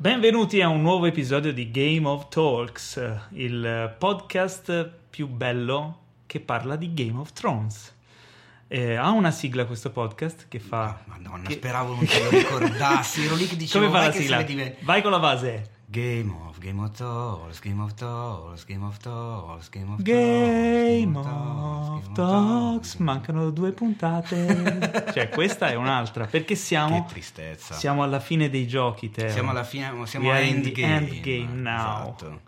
Benvenuti a un nuovo episodio di Game of Talks, il podcast più bello che parla di Game of Thrones. Eh, ha una sigla questo podcast che fa... Ah, Madonna, che... speravo non te lo ricordassi, ero lì che dicevo... Come fa la sigla? Dive... Vai con la base. Game of, Game of Talks, Game of Talks, Game of Talks, Game of Game of Talks, mancano due puntate. cioè, questa è un'altra, perché siamo... Che tristezza. Siamo alla fine dei giochi, Teo. Siamo alla fine, siamo a endgame. now. Esatto.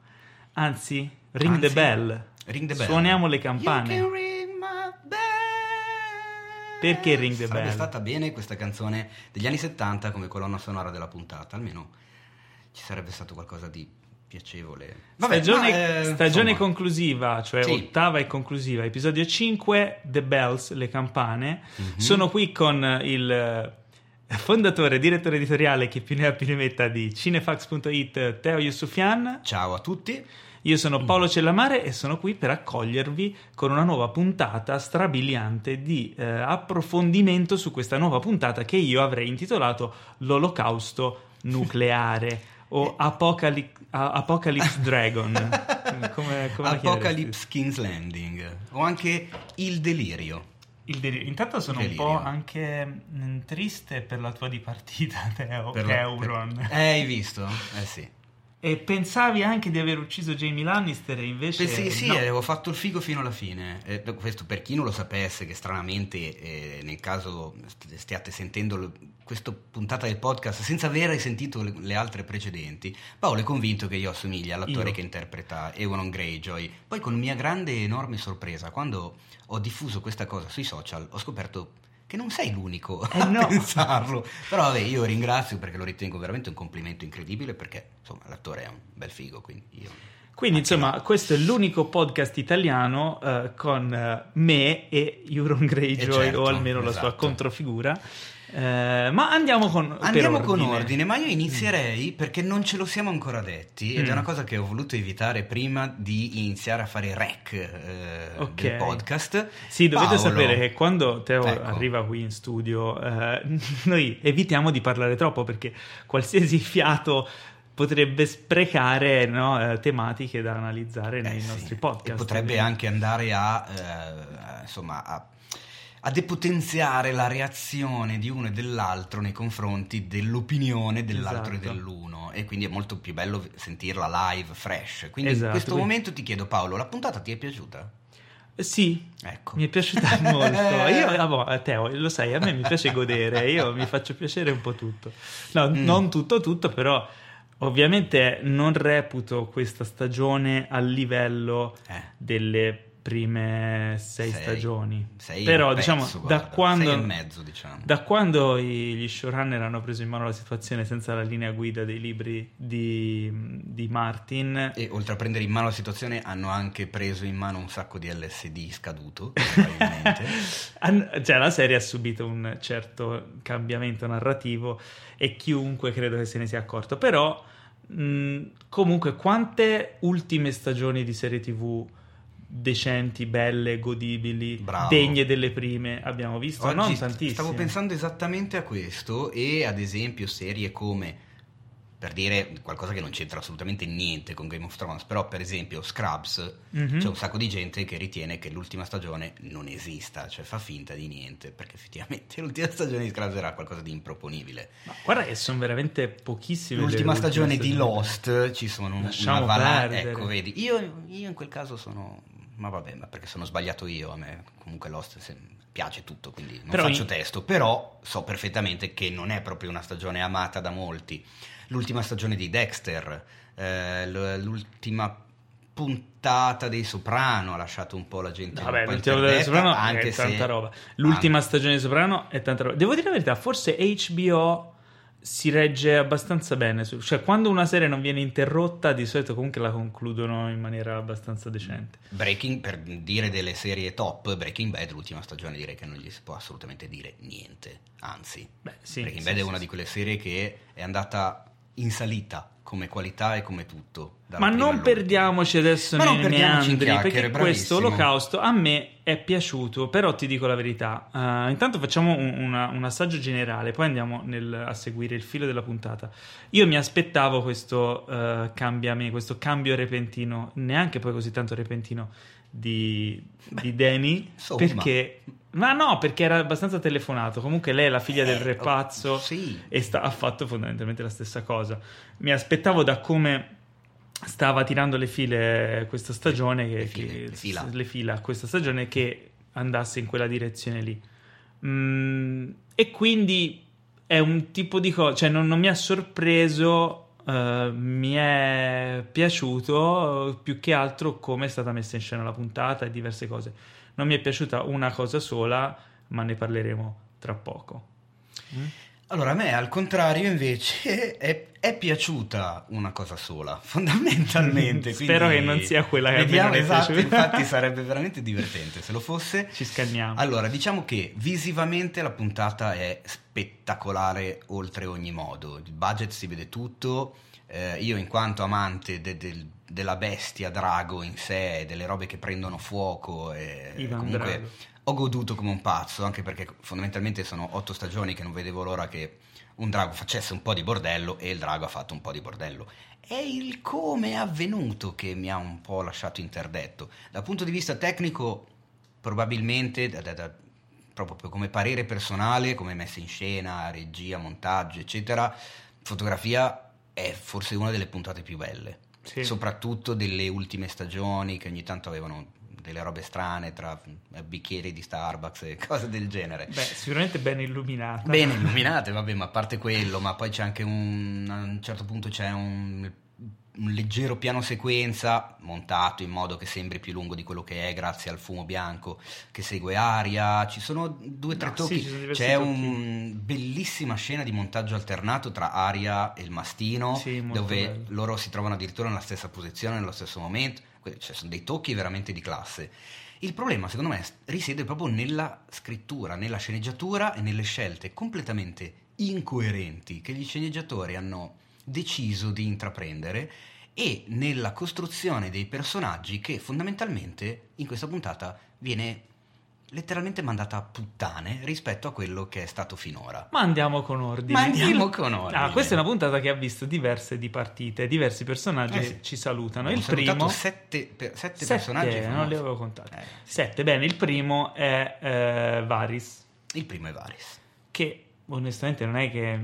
Anzi, ring Anzi, the bell. Ring the bell. Suoniamo le campane. Perché Ring the Sarebbe Bell? È stata bene questa canzone degli anni 70 come colonna sonora della puntata, almeno ci sarebbe stato qualcosa di piacevole. Vabbè, stagione, ma, eh, stagione conclusiva, cioè sì. ottava e conclusiva, episodio 5, The Bells, le campane. Mm-hmm. Sono qui con il fondatore, direttore editoriale, che più ne ha più ne metta di cinefax.it, Teo Yusufian. Ciao a tutti. Io sono Paolo Cellamare e sono qui per accogliervi con una nuova puntata strabiliante di eh, approfondimento su questa nuova puntata che io avrei intitolato L'Olocausto nucleare o Apocalypse, Apocalypse Dragon. come, come Apocalypse King's Landing o anche Il Delirio. Delirio. Intanto sono delirio. un po' anche mh, mm, triste per la tua dipartita, Teo, per Euron. Per... Eh, hai visto? Eh sì. E pensavi anche di aver ucciso Jamie Lannister e invece... Beh, sì, sì, no. avevo fatto il figo fino alla fine. Eh, questo per chi non lo sapesse, che stranamente eh, nel caso stiate sentendo questa puntata del podcast senza aver sentito le, le, altre precedenti, Paolo è convinto che io assomiglia all'attore io. che interpreta Ewan Greyjoy. Poi con mia grande e enorme sorpresa, quando ho diffuso questa cosa sui social, ho scoperto che non sei l'unico eh a no. pensarlo. Però vabbè, io ringrazio perché lo ritengo veramente un complimento incredibile perché insomma l'attore è un bel figo, quindi io... Quindi insomma no. questo è l'unico podcast italiano uh, con uh, me e Euron Greyjoy certo, o almeno esatto. la sua esatto. controfigura eh, ma andiamo con Andiamo ordine. con ordine, ma io inizierei mm. perché non ce lo siamo ancora detti ed mm. è una cosa che ho voluto evitare prima di iniziare a fare rec eh, okay. del podcast. Sì, dovete Paolo, sapere che quando Teo ecco. arriva qui in studio eh, noi evitiamo di parlare troppo perché qualsiasi fiato potrebbe sprecare no, eh, tematiche da analizzare nei eh sì. nostri podcast. E potrebbe quindi. anche andare a, insomma, a a depotenziare la reazione di uno e dell'altro nei confronti dell'opinione dell'altro esatto. e dell'uno e quindi è molto più bello sentirla live, fresh. Quindi esatto, in questo quindi... momento ti chiedo Paolo, la puntata ti è piaciuta? Sì, ecco. mi è piaciuta molto. Io, ah, boh, Teo, lo sai, a me mi piace godere, io mi faccio piacere un po' tutto. No, mm. non tutto, tutto, però ovviamente non reputo questa stagione a livello eh. delle prime sei, sei stagioni. Sei Però, diciamo, guarda, da quando, mezzo, diciamo. da quando gli showrunner hanno preso in mano la situazione senza la linea guida dei libri di, di, Martin. E oltre a prendere in mano la situazione, hanno anche preso in mano un sacco di LSD scaduto. cioè, la serie ha subito un certo cambiamento narrativo e chiunque credo che se ne sia accorto. Però, mh, comunque, quante ultime stagioni di serie TV decenti, belle, godibili, Bravo. degne delle prime abbiamo visto, Oggi non tantissime. Stavo pensando esattamente a questo e ad esempio serie come per dire qualcosa che non c'entra assolutamente niente con Game of Thrones, però per esempio Scrubs, mm-hmm. c'è un sacco di gente che ritiene che l'ultima stagione non esista, cioè fa finta di niente, perché effettivamente l'ultima stagione di Scrubs era qualcosa di improponibile. Ma guarda che sono veramente pochissime. L'ultima stagione di Lost ci sono Lasciamo una valanga, ecco vedi, io, io in quel caso sono ma vabbè, ma perché sono sbagliato io, a me comunque Lost piace tutto, quindi non però faccio in... testo, però so perfettamente che non è proprio una stagione amata da molti. L'ultima stagione di Dexter, eh, l'ultima puntata dei Soprano ha lasciato un po' la gente Vabbè, un po' dei Soprano anche è tanta se... roba. L'ultima anche... stagione di Soprano è tanta roba. Devo dire la verità, forse HBO si regge abbastanza bene. Cioè, quando una serie non viene interrotta, di solito comunque la concludono in maniera abbastanza decente. Breaking, per dire delle serie top, Breaking Bad, l'ultima stagione, direi che non gli si può assolutamente dire niente. Anzi, Beh, sì, Breaking sì, Bad sì, è una di quelle serie che è andata in salita come qualità e come tutto. Ma non perdiamoci adesso Ma nei perdiamoci meandri, perché questo olocausto a me è piaciuto, però ti dico la verità. Uh, intanto facciamo un, una- un assaggio generale, poi andiamo nel- a seguire il filo della puntata. Io mi aspettavo questo, uh, cambiame- questo cambio repentino, neanche poi così tanto repentino, di, di Danny, insomma. perché... Ma no, perché era abbastanza telefonato. Comunque lei è la figlia del Eh, re pazzo oh, sì. e sta- ha fatto fondamentalmente la stessa cosa. Mi aspettavo da come stava tirando le file questa stagione che, Le file, che- le fila. le fila questa stagione che andasse in quella direzione lì. Mm, e quindi è un tipo di cosa, cioè non, non mi ha sorpreso, eh, mi è piaciuto più che altro come è stata messa in scena la puntata e diverse cose. Non mi è piaciuta una cosa sola, ma ne parleremo tra poco. Allora, a me al contrario invece è, è piaciuta una cosa sola, fondamentalmente. Spero che non sia quella che a me vediamo, non è esatto, infatti sarebbe veramente divertente se lo fosse. Ci scanniamo. Allora, diciamo che visivamente la puntata è spettacolare oltre ogni modo. Il budget si vede tutto. Eh, io, in quanto amante de- del- della bestia drago in sé, delle robe che prendono fuoco, e Ivan comunque Drago. ho goduto come un pazzo, anche perché fondamentalmente sono otto stagioni che non vedevo l'ora che un drago facesse un po' di bordello e il drago ha fatto un po' di bordello. È il come è avvenuto che mi ha un po' lasciato interdetto. Dal punto di vista tecnico, probabilmente, da- da- da- proprio come parere personale, come messa in scena, regia, montaggio, eccetera, fotografia è forse una delle puntate più belle. Sì. Soprattutto delle ultime stagioni che ogni tanto avevano delle robe strane tra eh, bicchieri di Starbucks e cose del genere. Beh, sicuramente ben illuminata. Bene illuminate, vabbè, ma a parte quello, ma poi c'è anche un. a un certo punto c'è un, un leggero piano sequenza montato in modo che sembri più lungo di quello che è, grazie al fumo bianco che segue Aria. Ci sono due o tre No, tocchi. sì, c'è una bellissima scena di montaggio alternato tra Aria e il mastino, Sì, dove bello. loro si trovano addirittura nella stessa posizione, nello stesso momento. Cioè, sono dei tocchi veramente di classe. Il problema, secondo me, risiede proprio nella scrittura, nella sceneggiatura e nelle scelte completamente incoerenti che gli sceneggiatori hanno deciso di intraprendere e nella costruzione dei personaggi che fondamentalmente in questa puntata viene letteralmente mandata a puttane rispetto a quello che è stato finora. Ma andiamo con ordine. Ma andiamo con ordine. Ah, questa è una puntata che ha visto diverse di partite, diversi personaggi Eh sì. ci salutano. Abbiamo il primo sette, per- sette Sette, personaggi non famosi. li avevo contati. Eh, Sette, bene, il primo è eh, Varys, Il primo è Varys. che onestamente non è che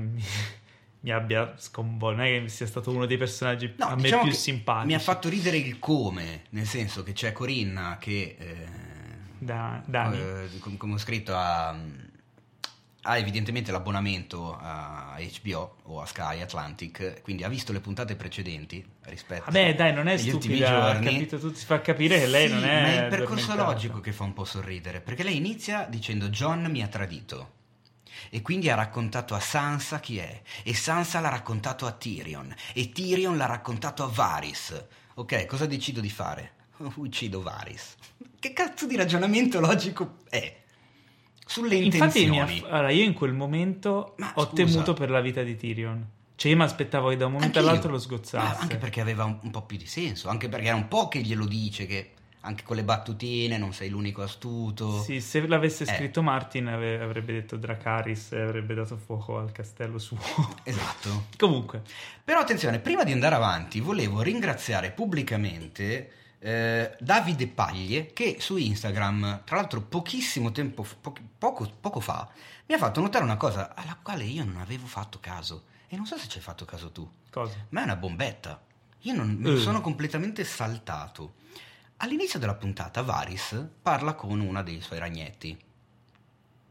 mi, abbia sconvolto, non è che sia stato uno dei personaggi No, a me diciamo più simpatici. Mi ha fatto ridere il come, nel senso che c'è Corinna che, Da, Dani. eh, com- come ho scritto, ha, ha evidentemente l'abbonamento a HBO o a Sky Atlantic, quindi ha visto le puntate precedenti rispetto Vabbè, dai, non è stupida, ha capito tutto, si fa capire che lei Sì, non è Ma è il percorso logico che fa un po' sorridere, perché lei inizia dicendo John mi ha tradito. E quindi ha raccontato a Sansa chi è, e Sansa l'ha raccontato a Tyrion, e Tyrion l'ha raccontato a Varys. Ok, cosa decido di fare? Uccido Varys. Che cazzo di ragionamento logico è? Sulle Infatti, intenzioni. ha- allora, io in quel momento Ma ho scusa. temuto per la vita di Tyrion. Cioè, io mi aspettavo che da un momento Anch'io. all'altro lo Ma sgozzasse. anche perché aveva un, un po' più di senso, anche perché era un po' che glielo dice che anche con le battutine non sei l'unico astuto. Sì, se l'avesse Eh. scritto Martin ave- avrebbe detto Dracaris e avrebbe dato fuoco al castello suo. Esatto. Comunque, Però attenzione, prima di andare avanti volevo ringraziare pubblicamente eh, Davide Paglie che su Instagram, tra l'altro pochissimo tempo, pochi- poco, poco fa, mi ha fatto notare una cosa alla quale io non avevo fatto caso e non so se ci hai fatto caso tu, cosa? ma è una bombetta. Io non, Eh. sono completamente saltato. All'inizio della puntata Varys parla con una dei suoi ragnetti,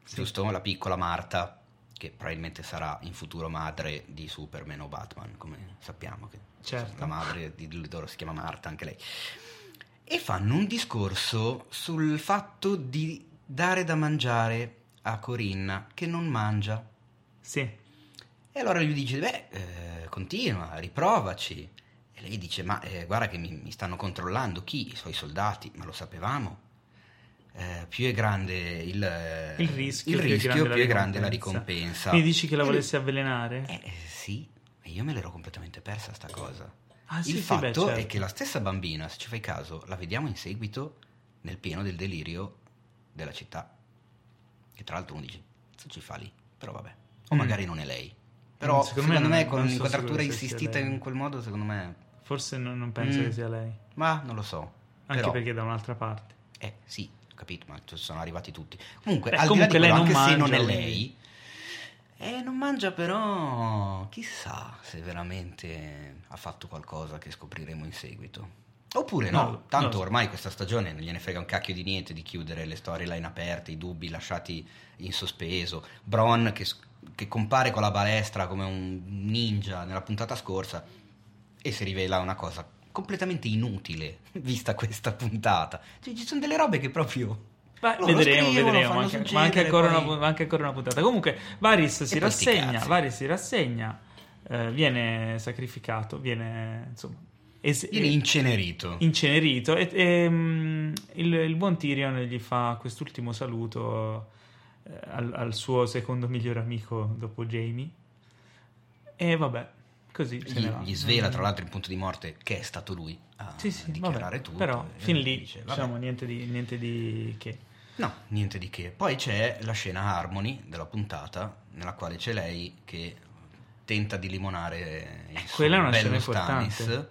giusto? La piccola Marta, che probabilmente sarà in futuro madre di Superman o Batman, come sappiamo che Certo. la madre di di loro si chiama Marta, anche lei. E fanno un discorso sul fatto di dare da mangiare a Corinna che non mangia. Sì. E allora lui dice, beh, eh, continua, riprovaci. E lei dice, ma eh, guarda che mi, mi stanno controllando, chi? I suoi soldati, ma lo sapevamo. Eh, più è grande il, eh, Il rischio, il più è grande la più è grande la ricompensa. Mi dici che la E volessi avvelenare? Eh, eh, sì, E io me l'ero completamente persa sta cosa. Ah, Il sì, sì, fatto beh, certo. è che la stessa bambina, se ci fai caso, la vediamo in seguito nel pieno del delirio della città. Che tra l'altro uno dice, cosa ci fa lì? Però vabbè. O Mm. magari non è lei. Però Secondo secondo, me me, con so l'inquadratura se sia insistita in quel modo, secondo me... Forse non, non penso Mm. che sia lei. Ma non lo so. Anche Però- perché è da un'altra parte. Eh sì, ho capito, ma ci sono arrivati tutti. Comunque, Beh, al comunque di quello, non anche se mangia, non è lei, eh, non mangia però, chissà se veramente ha fatto qualcosa che scopriremo in seguito. Oppure no, No, no, tanto so. ormai questa stagione non gliene frega un cacchio di niente di chiudere le storyline aperte, i dubbi lasciati in sospeso. Bron che, che compare con la balestra come un ninja nella puntata scorsa e si rivela una cosa completamente inutile vista questa puntata. Cioè, ci sono delle robe che proprio... Beh, vedremo, scrivono, vedremo. Manca, succedere, manca ancora poi- una, manca ancora una puntata. Comunque, Varys si rassegna. Varys si rassegna. eh, viene sacrificato. Viene insomma. es- Viene incenerito. incenerito. E, e, mm, il, il buon Tyrion gli fa quest'ultimo saluto eh, al, al suo secondo migliore amico dopo Jamie. E vabbè, così se ne Gli, va. gli svela tra l'altro in punto di morte che è stato lui a Sì, sì, dichiarare vabbè. tutto. Però fin lì dice, diciamo niente di, niente di che. No, niente di che. Poi c'è la scena Harmony della puntata, nella quale c'è lei che tenta di limonare il suo quella è una bello scena Stannis, importante.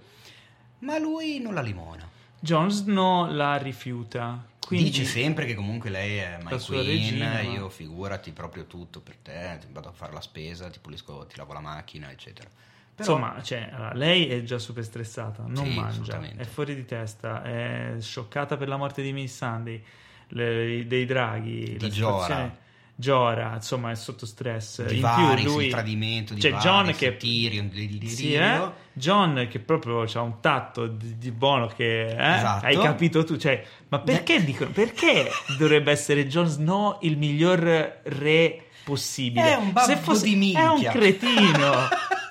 ma lui non la limona. Jon Snow la rifiuta. Quindi Dice sempre che comunque lei è my queen, regina, ma- io figurati proprio tutto per te, vado a fare la spesa, ti pulisco, ti lavo la macchina, eccetera. Però- Insomma, cioè, allora, lei è già super stressata, non Sì, mangia, è fuori di testa, è scioccata per la morte di Miss Sunday, le- dei draghi, Di la situazione- Giora, insomma, è sotto stress. di In Varys, più lui il tradimento di c'è Varys, John che Tyrion, delirio. Sì, eh? John che proprio ha un tatto di, di buono che eh? Esatto. hai capito tu, cioè, ma perché dicono perché dovrebbe essere Jon Snow il miglior re possibile? È un babbo di minchia. È un cretino.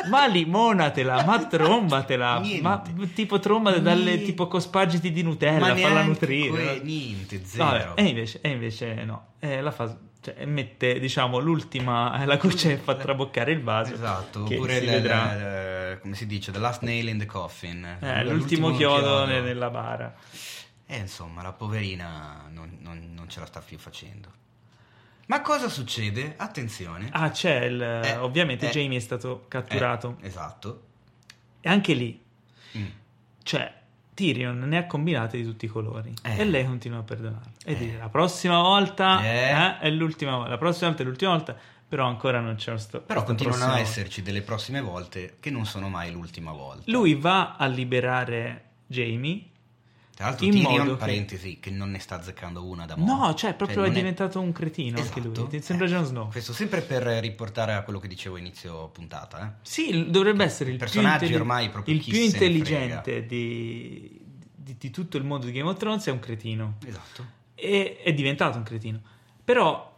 ma limonatela, ma trombatela, Niente. ma tipo trombate dalle Niente. tipo cospagiti di Nutella, Ma falla nutrire. que- niente, zero. Vabbè, e invece, e invece no, Eh, la fa, cioè, mette diciamo l'ultima, la goccia che fa traboccare il vaso. Esatto, oppure si il- vedrà. il- come si dice, the last nail in the coffin. Eh, l'ultimo, chiodo, ne- nella bara. E insomma, la poverina non, non- non ce la sta più facendo. Ma cosa succede? Attenzione. Ah, c'è il. Eh, ovviamente eh, Jamie è stato catturato. Eh, esatto. E anche lì, Mm. cioè, Tyrion ne ha combinate di tutti i colori. Eh. E lei continua a perdonarlo. E Eh. dice: La prossima volta Eh. eh, è l'ultima volta. La prossima volta è l'ultima volta. Però ancora non c'è sto. Però questa continuano a esserci delle prossime volte che non sono mai l'ultima volta. Lui va a liberare Jamie. Tra l'altro in Tyrion, che- parentesi, che... non ne sta azzeccando una da mo'. No, cioè, proprio non è diventato un cretino anche Esatto. lui. Ti sembra Eh, Jon Snow. Questo sempre per riportare a quello che dicevo inizio puntata, eh. Sì, dovrebbe essere il più, Personaggi intelli- ormai proprio il più intelligente di, di- di tutto il mondo di Game of Thrones. È un cretino. Esatto. E è diventato un cretino. Però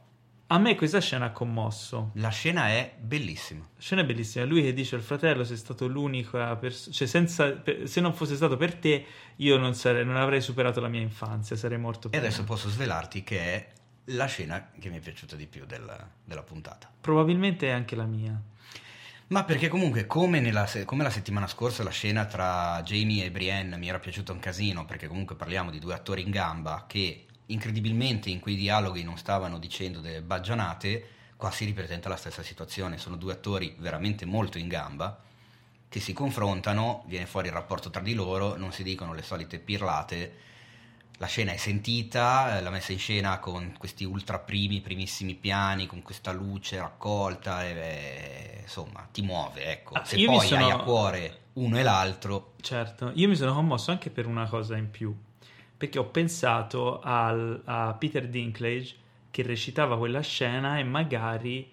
a me questa scena ha commosso. La scena è bellissima. La scena è bellissima. Lui che dice al fratello: Sei stato l'unica persona. Cioè, senza, per- se non fosse stato per te, io non, sarei, non avrei superato la mia infanzia. Sarei morto E prima. adesso posso svelarti che è la scena che mi è piaciuta di più della, della puntata. Probabilmente è anche la mia. Ma perché comunque, come, nella come la settimana scorsa, la scena tra Jamie e Brienne mi era piaciuta un casino, perché comunque parliamo di due attori in gamba che incredibilmente in quei dialoghi non stavano dicendo delle baggianate, qua si ripresenta la stessa situazione. Sono due attori veramente molto in gamba che si confrontano, viene fuori il rapporto tra di loro, non si dicono le solite pirlate. La scena è sentita, eh, la messa in scena con questi ultra primi, primissimi piani, con questa luce raccolta, e, eh, insomma, ti muove, ecco. Ah, Se poi sono- hai a cuore uno e l'altro, Certo, io mi sono commosso anche per una cosa in più, perché ho pensato al- a Peter Dinklage che recitava quella scena e magari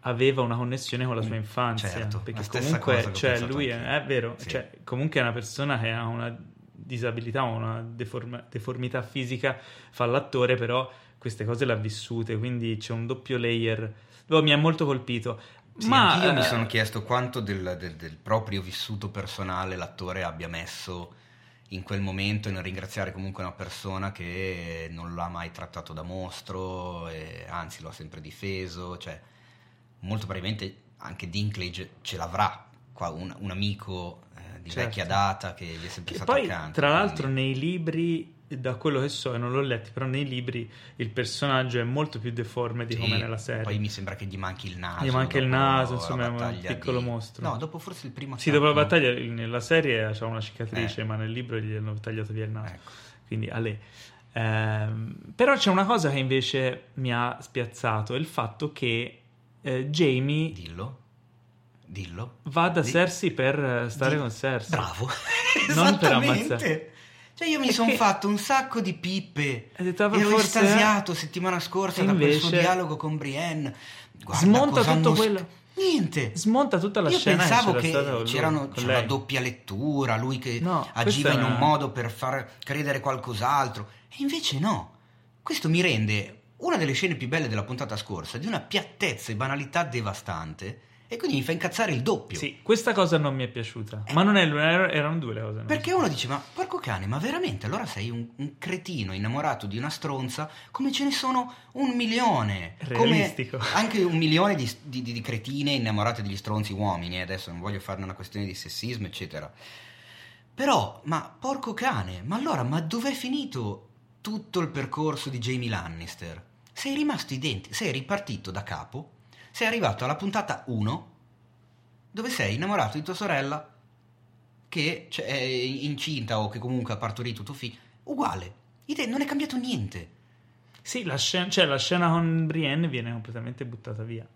aveva una connessione con la sua Mm, infanzia, certo, perché comunque cioè, lui è, è vero, Sì. cioè, comunque è una persona che ha una disabilità o una deforma- deformità fisica, fa l'attore, però queste cose le ha vissute, quindi c'è un doppio layer. Oh, mi ha molto colpito. Sì, Ma anch'io mi eh, sono chiesto quanto del, del- del proprio vissuto personale l'attore abbia messo in quel momento e nel ringraziare comunque una persona che non l'ha mai trattato da mostro, anzi lo ha sempre difeso, cioè molto probabilmente anche Dinklage ce l'avrà un, un amico eh, di certo. vecchia data che gli è sempre che stato poi, accanto. Tra l'altro quindi... nei libri da quello che so, e non l'ho letto, però nei libri il personaggio è molto più deforme di sì, come nella serie. Poi mi sembra che gli manchi il naso. Gli manca il naso, insomma, è un piccolo di... mostro. No, dopo forse il primo Sì, dopo la battaglia nella serie c'ha una cicatrice, eh. ma nel libro gli hanno tagliato via il naso. Ecco. Quindi a lei. Eh, però c'è una cosa che invece mi ha spiazzato, il fatto che eh, Jamie... Dillo. Dillo. Va da Di... Cersei per stare Di... con Cersei. Bravo. non per ammazzare. Cioè io mi sono che... fatto un sacco di pippe. Detto, Ero forse... estasiato settimana scorsa invece... da quel suo dialogo con Brienne. Guarda smonta tutto quello. Niente. Smonta tutta la io scena. Io pensavo che c'erano, c'era una doppia lettura, lui che no, agiva in un modo per far credere qualcos'altro. E invece no. Questo mi rende una delle scene più belle della puntata scorsa, di una piattezza e banalità devastante e quindi mi fa incazzare il doppio. Sì, questa cosa non mi è piaciuta. Eh. Ma non è, erano due le cose. Perché uno dice, ma porco cane, ma veramente allora sei un, un, cretino innamorato di una stronza come ce ne sono un milione. Realistico. Come anche un milione di, di, di, cretine innamorate degli stronzi uomini. Eh, adesso non voglio farne una questione di sessismo, eccetera. Però, ma porco cane, ma allora, ma dov'è finito tutto il percorso di Jamie Lannister? Sei rimasto identico, sei ripartito da capo sei arrivato alla puntata 1 dove sei innamorato di tua sorella che è incinta o che comunque ha partorito tuo figlio. Uguale, non è cambiato niente. Sì, la scena, cioè la scena con Brienne viene completamente buttata via.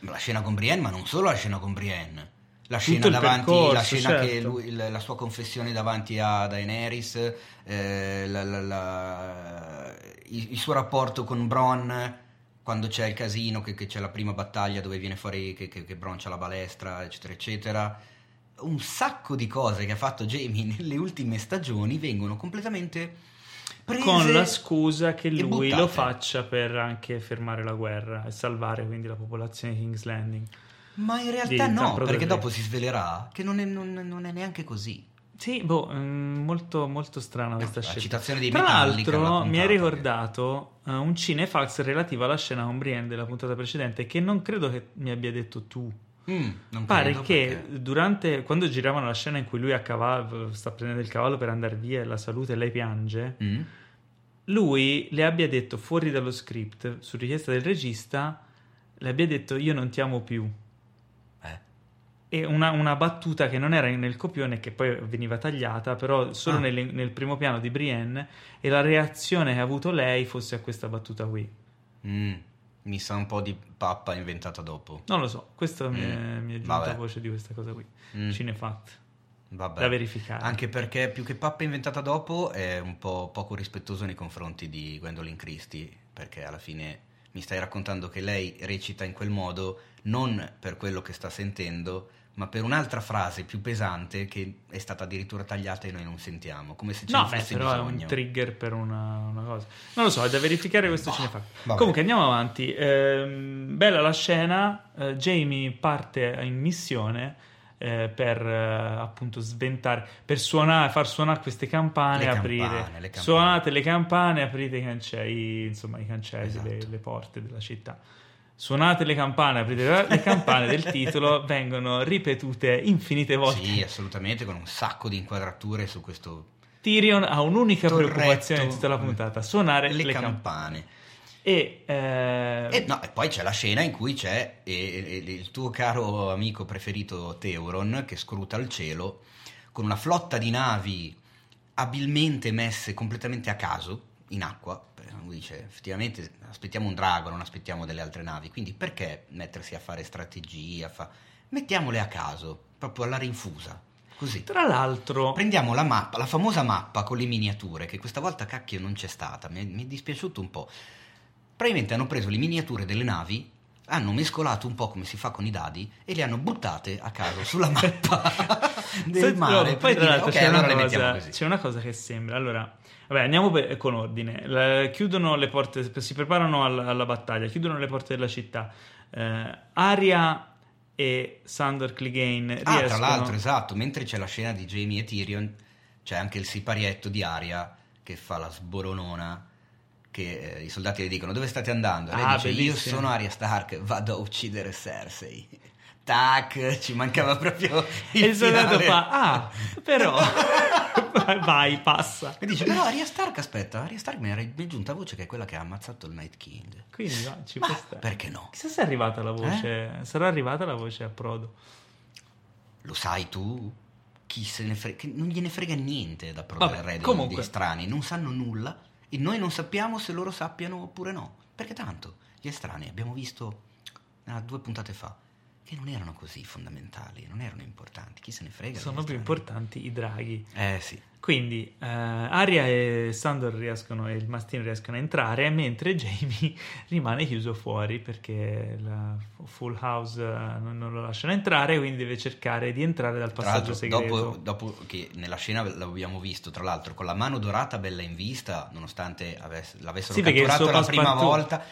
La scena con Brienne, ma non solo la scena con Brienne. La scena, davanti, percorso, la, scena certo. che lui, la, la, sua confessione davanti a Daenerys, eh, la, il, il, suo rapporto con Bronn, quando c'è il casino, che, che, c'è la prima battaglia dove viene fuori che, che, che broncia la balestra, eccetera, eccetera. Un sacco di cose che ha fatto Jamie nelle ultime stagioni vengono completamente prese con la scusa che lui lo faccia per anche fermare la guerra e salvare quindi la popolazione di King's Landing. Ma in realtà no, perché dopo si svelerà che non è, non, non è neanche così. Sì, boh, mm, molto, molto strana questa no, scelta. La citazione di Tra l'altro, mi hai ricordato uh, un cinefax relativo alla scena con Brienne della puntata precedente che non credo che mi abbia detto tu. Mm, Pare che perché... durante quando giravano la scena in cui lui a cavallo sta prendendo il cavallo per andare via e la salute e lei piange, mm. lui le abbia detto fuori dallo script, su richiesta del regista, le abbia detto io non ti amo più e una, una, battuta che non era nel copione che poi veniva tagliata però solo ah. nel, nel, primo piano di Brienne e la reazione che ha avuto lei fosse a questa battuta qui mm, mi sa un po' di pappa inventata dopo non lo so questo mm. mi, è, mi è giunta Vabbè. voce di questa cosa qui mm. cinefact Vabbè. da verificare anche perché più che pappa inventata dopo è un po' poco rispettoso nei confronti di Gwendolyn Christie perché alla fine mi stai raccontando che lei recita in quel modo non per quello che sta sentendo ma per un'altra frase più pesante che è stata addirittura tagliata e noi non sentiamo, come se ce no, fosse beh, però bisogno. è un trigger per una, una, cosa. Non lo so, è da verificare questo boh, cinefatto. Comunque andiamo avanti. Eh, bella la scena, eh, Jamie parte in missione eh, per eh, appunto sventare, per suonare, far suonare queste campane, le aprire, campane, le campane. suonate le campane, aprite i cancelli, insomma i cancelli, esatto. le, le porte della città suonate le campane, aprite le campane del titolo, vengono ripetute infinite volte. Sì, assolutamente, con un sacco di inquadrature su questo. Tyrion ha un'unica Torretto, preoccupazione in tutta la puntata: suonare le, le campane. campane. E, eh... e, no, e, poi c'è la scena in cui c'è e, e, il tuo caro amico preferito Teuron che scruta il cielo con una flotta di navi abilmente messe completamente a caso in acqua lui dice effettivamente aspettiamo un drago, non aspettiamo delle altre navi, quindi perché mettersi a fare strategia? Fa... Mettiamole a caso, proprio alla rinfusa. Così. Tra l'altro, prendiamo la mappa, la famosa mappa con le miniature, che questa volta cacchio non c'è stata, mi è, mi è dispiaciuto un po'. Probabilmente hanno preso le miniature delle navi, hanno mescolato un po' come si fa con i dadi e le hanno buttate a caso sulla mappa del mare. No, poi tra l'altro okay, c'è, allora una cosa, c'è una cosa che sembra, allora Vabbè, andiamo per, con ordine. La, chiudono le porte, si preparano alla, alla, battaglia, chiudono le porte della città. Eh, Aria e Sandor Clegane riescono... Ah, tra l'altro, esatto, mentre c'è la scena di Jamie e Tyrion, c'è anche il siparietto di Aria che fa la sboronona che eh, i soldati le dicono dove state andando? E lei ah, dice bellissimo. io sono Aria Stark, vado a uccidere Cersei tac, ci mancava proprio il E il soldato fa, ah, però, vai, passa. E dice, però Arya Stark, aspetta, Arya Stark mi era giunta voce che è quella che ha ammazzato il Night King. Quindi va, ci Ma può stare. perché no? Chissà se è arrivata la voce, sarà arrivata la voce a Prodo. Lo sai tu? Chi se ne frega, non gliene frega niente da Prodo Vabbè, e Red comunque. strani, non sanno nulla e noi non sappiamo se loro sappiano oppure no. Perché tanto gli estranei abbiamo visto ah, due puntate fa che non erano così fondamentali, non erano importanti. Chi se ne frega? Sono più importanti i draghi. Eh sì. Quindi eh, Arya e Sandor riescono e il mastino riescono a entrare, mentre Jamie rimane chiuso fuori perché la Full House eh, non, non lo lasciano entrare, quindi deve cercare di entrare dal passaggio segreto. dopo, dopo che nella scena l'abbiamo visto, tra l'altro, con la mano dorata bella in vista, nonostante avesse- l'avessero Sì, catturato la prima volta,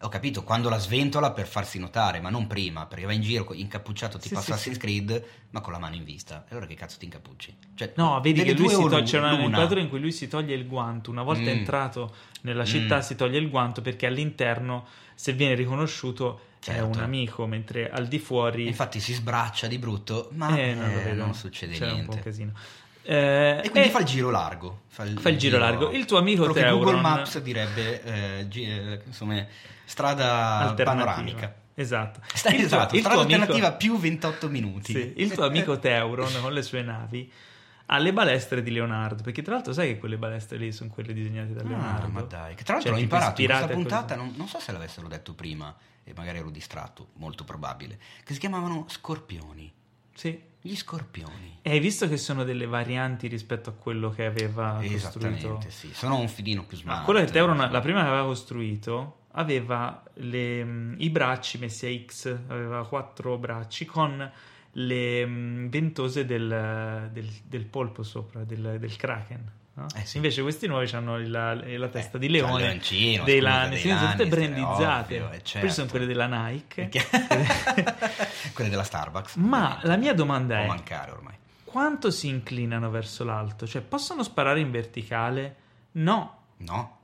ho capito, quando la sventola per farsi notare, ma non prima, perché va in giro incappucciato tipo Sì, Assassin's sì. Creed, ma con la mano in vista. E allora che cazzo ti incappucci? Cioè, No, vedi che lui si toglie, c'è una- quadro in cui lui si toglie il guanto. Una volta Mm. entrato nella città Mm. si toglie il guanto perché all'interno, se viene riconosciuto, è Certo. un amico, mentre al di fuori... Infatti si sbraccia di brutto, ma eh, eh, non succede C'era un po' un niente. casino. Eh, E quindi fa il giro largo. Fa il, Fa il giro largo. Il tuo amico quello che Google Teuron- Maps direbbe eh, gi- eh, insomma, strada alternativa. panoramica. Esatto. Sta Il tuo- esatto, il strada tuo amico- alternativa più 28 minuti. Sì, il tuo amico Teuron con le sue navi ha le balestre di Leonardo, perché tra l'altro sai che quelle balestre lì sono quelle disegnate da Leonardo. Ah, ma dai, che tra l'altro Cioè, l'ho imparato in questa puntata, non, non so se l'avessero detto prima, e magari ero distratto, molto probabile, che si chiamavano scorpioni. Sì. Gli scorpioni. E hai visto che sono delle varianti rispetto a quello che aveva costruito? Esattamente, sì. Sono un filino più smart. Ma quello che Teuron, la prima che aveva costruito, aveva le, i bracci messi a X, aveva quattro bracci con le ventose del, del- del polpo sopra, del, del kraken. No? Eh sì. Invece questi nuovi hanno la, la testa Eh, di leone, leoncino, dei lani, sono tutte Lannister, brandizzate. ovvio, eh, certo. sono quelle della Nike. Quelle della Starbucks. Ma la mia domanda è: mancare ormai. quanto si inclinano verso l'alto? Cioè, possono sparare in verticale? No. No,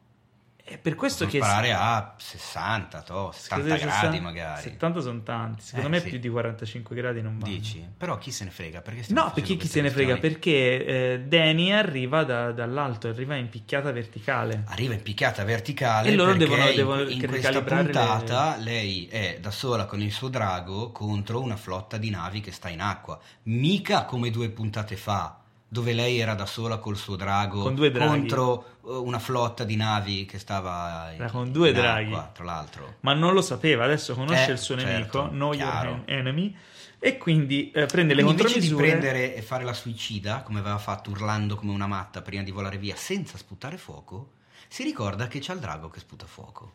È per questo che sparare a 60, to, 70 Secondo te gradi 60 magari. 70 sono tanti, secondo Eh, me sì. più di 45 gradi non vanno. Dici? Però chi se ne frega? Perché No, perché chi se ne frega? Perché eh, Danny arriva da- dall'alto, arriva in picchiata verticale. Arriva in picchiata verticale E loro perché devono- in- devono in, questa ricalibrare le- puntata lei è da sola con il suo drago contro una flotta di navi che sta in acqua. Mica come due puntate fa, dove lei era da sola col suo drago contro eh, una flotta di navi che stava in, Era con due in draghi. acqua, tra l'altro. Ma non lo sapeva, adesso conosce Eh, il suo certo, nemico, know your enemy, e quindi eh, prende le Quindi invece di contromisure. prendere e fare la suicida, come aveva fatto urlando come una matta prima di volare via senza sputare fuoco, si ricorda che c'ha il drago che sputa fuoco.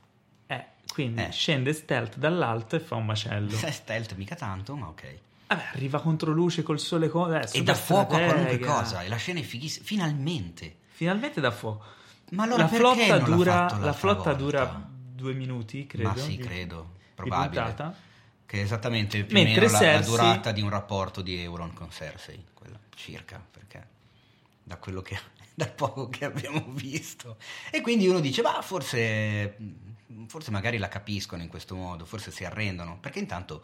Eh, quindi Eh. scende stealth dall'alto e fa un macello. Stealth mica tanto, ma ok. Vabbè, arriva contro luce col sole. co- eh, E dà fuoco a qualunque cosa. E la scena è fighissima. Finalmente. Finalmente dà fuoco. Ma allora la flotta, dura, la flotta volta? dura due minuti, credo. Ma sì, di- credo. Probabile. Che è esattamente più Mentre o meno la, la Cersei- durata di un rapporto di Euron con Cersei. Quella circa, perché da quello che da poco che abbiamo visto. E quindi uno dice, ma forse, forse magari la capiscono in questo modo, forse si arrendono, perché intanto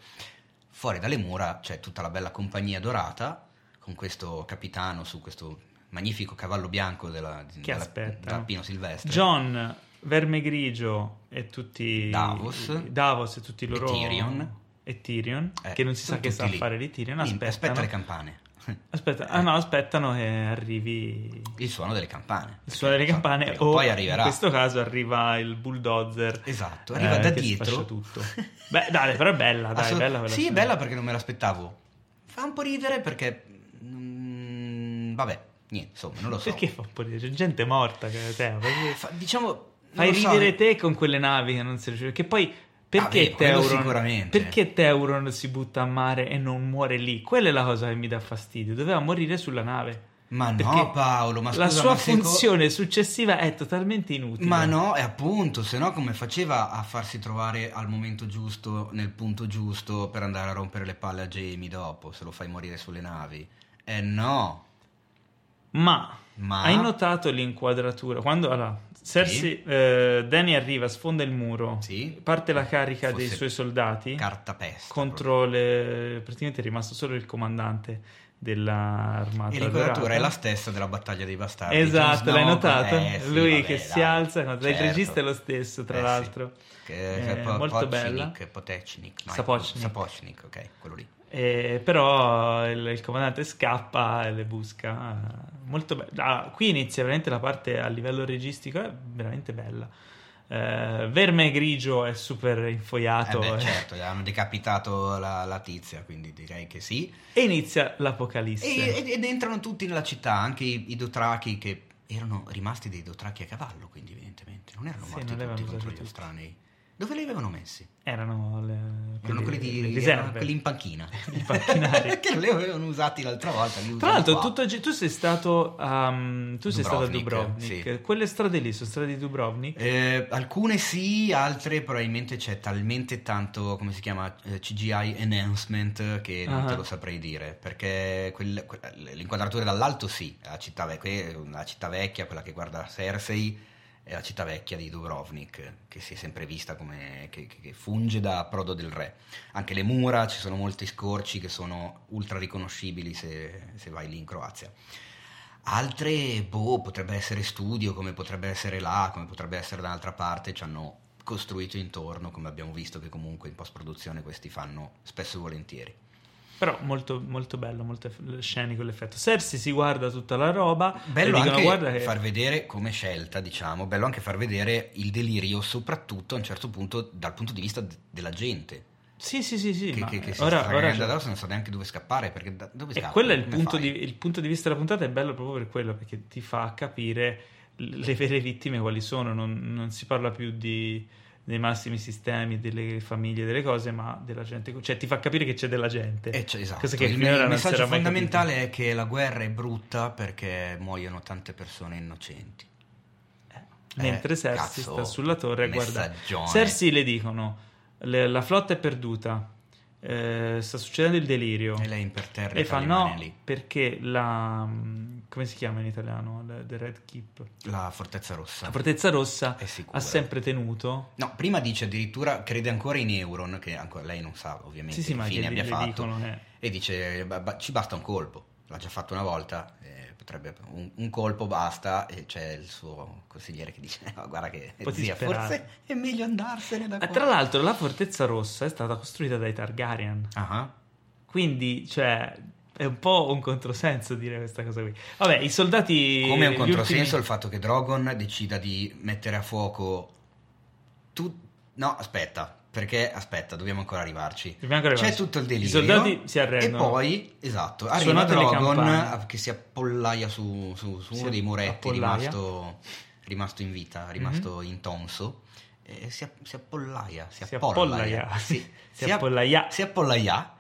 fuori dalle mura c'è tutta la bella compagnia dorata con questo capitano su questo magnifico cavallo bianco della, Che della- aspetta. della Pino Silvestre. John, Verme Grigio e tutti Davos. Davos e tutti i loro Tyrion. e Tyrion, Eh, che non si sa che sta a lì. fare di Tyrion, aspettano. Aspetta le campane. Aspetta, ah no, aspettano che arrivi Il suono delle campane. il suono delle Perché, campane o poi arriverà. in questo caso arriva il bulldozer. Esatto, arriva eh, da dietro. tutto. Beh, dai, però è bella, dai, Assolut- bella Sì, è bella perché non me l'aspettavo. Fa un po' ridere perché... mm, vabbè, niente, insomma, non lo so. Perché fa un po' di c'è gente morta che te, perché- Fa- diciamo... Fai lo so, ridere te con quelle navi che non si riesce. Che poi perché, quello Teuron, perché Teuron si butta a mare e non muore lì? Quella è la cosa che mi dà fastidio. Doveva morire sulla nave. Ma no, Paolo, ma la scusa, sua ma se co- funzione successiva è totalmente inutile. Ma no, e appunto, se no come faceva a farsi trovare al momento giusto, nel punto giusto, per andare a rompere le palle a Jamie dopo, se lo fai morire sulle navi? Eh no, Ma Ma... Hai notato l'inquadratura? Quando allora, Cersei, sì. eh, Danny arriva, sfonda il muro, sì. parte la carica Fosse dei suoi soldati cartapesta, contro le... praticamente è rimasto solo il comandante dell'armata. E l'inquadratura è la stessa della battaglia dei bastardi. Esatto, l'hai notato? Eh, sì, Lui vabbè, che si alza, no, certo. il regista è lo stesso, tra Eh, l'altro. Che, Eh, che po- molto Potocnik, bella. Potocnik, no, Sapochnik. Sapochnik, ok, quello lì. Eh, però il, il comandante scappa e le busca. Molto bello. Ah, qui inizia veramente la parte a livello registico, è veramente bella. Eh, Verme grigio è super Eh infoiato beh, eh, certo, gli hanno decapitato la, la tizia, quindi direi che sì. e inizia l'apocalisse. E, ed- entrano tutti nella città, anche i, i dotrachi che erano rimasti dei dotrachi a cavallo, quindi evidentemente non erano Sì, morti non tutti contro gli estranei. Dove li avevano messi? Erano, le, Erano quelli, di, le erano quelli in panchina. I panchinari. che li avevano usati l'altra volta. Tra l'altro, tutto- tu sei stato, um, tu sei stato a Dubrovnik, sì. Quelle strade lì sono strade di Dubrovnik. Eh, alcune sì, altre probabilmente c'è talmente tanto, come si chiama, eh, CGI enhancement che non Ah. te lo saprei dire, perché quel- que- l'inquadratura dall'alto sì, la città, ve- la città vecchia, quella che guarda Cersei, la città vecchia di Dubrovnik, che si è sempre vista come, che, che- funge da approdo del re. Anche le mura, ci sono molti scorci che sono ultra riconoscibili se, se vai lì in Croazia. Altre, boh, potrebbe essere studio, come potrebbe essere là, come potrebbe essere da un'altra parte, ci hanno costruito intorno, come abbiamo visto che comunque in post-produzione questi fanno spesso e volentieri. Però molto, molto bello, molto scenico l'effetto. Cersei si guarda tutta la roba. Bello e dicono, anche che... far vedere come scelta, diciamo, bello anche far vedere il delirio, soprattutto a un certo punto dal punto di vista d- della gente, Sì, sì, sì, sì. che, ma che, che si ora, sta ora addosso, non sa neanche dove scappare, perché da- dove E scappa? quello è il punto, di, il punto di vista della puntata, è bello proprio per quello, perché ti fa capire le vere vittime quali sono. Non, non si parla più di, dei massimi sistemi, delle famiglie, delle cose, ma della gente. Cioè, ti fa capire che c'è della gente. Eh, cioè, esatto. Cosa che il, il messaggio fondamentale è che la guerra è brutta perché muoiono tante persone innocenti. Mentre Eh, Cersei cazzo, sta sulla torre a guardare. Cersei le dicono: le- la flotta è perduta, eh, sta succedendo il delirio. E lei imperterrita E fa no, lì. perché la. come si chiama in italiano? La- The Red Keep. La Fortezza Rossa. La Fortezza Rossa ha sempre tenuto. No, prima dice addirittura, crede ancora in Euron, che ancora lei non sa ovviamente Sì, sì, che ma fine abbia fatto. dicono, eh. E dice, "Ba- ba- ci basta un colpo. L'ha già fatto una volta, eh, potrebbe, un, un colpo basta. E c'è il suo consigliere che dice, "No, guarda che zia, disperare." forse è meglio andarsene da qua. tra l'altro, la Fortezza Rossa è stata costruita dai Targaryen. Ah, Quindi, cioè. È un po' un controsenso dire questa cosa qui. Vabbè, i soldati. Come è un controsenso ultimi- il fatto che Drogon decida di mettere a fuoco tu... No, aspetta, perché aspetta, dobbiamo ancora arrivarci. Dobbiamo ancora C'è arrivarci. tutto il delirio. I soldati si arrendono. E poi, esatto, arriva Suonate Drogon che si appollaia su, su- su Si uno dei muretti rimasto, rimasto in vita, rimasto intonso. E si, si appollaia, si, Si appollaia. appollaia. Sì, Si appollaia. Si appollaia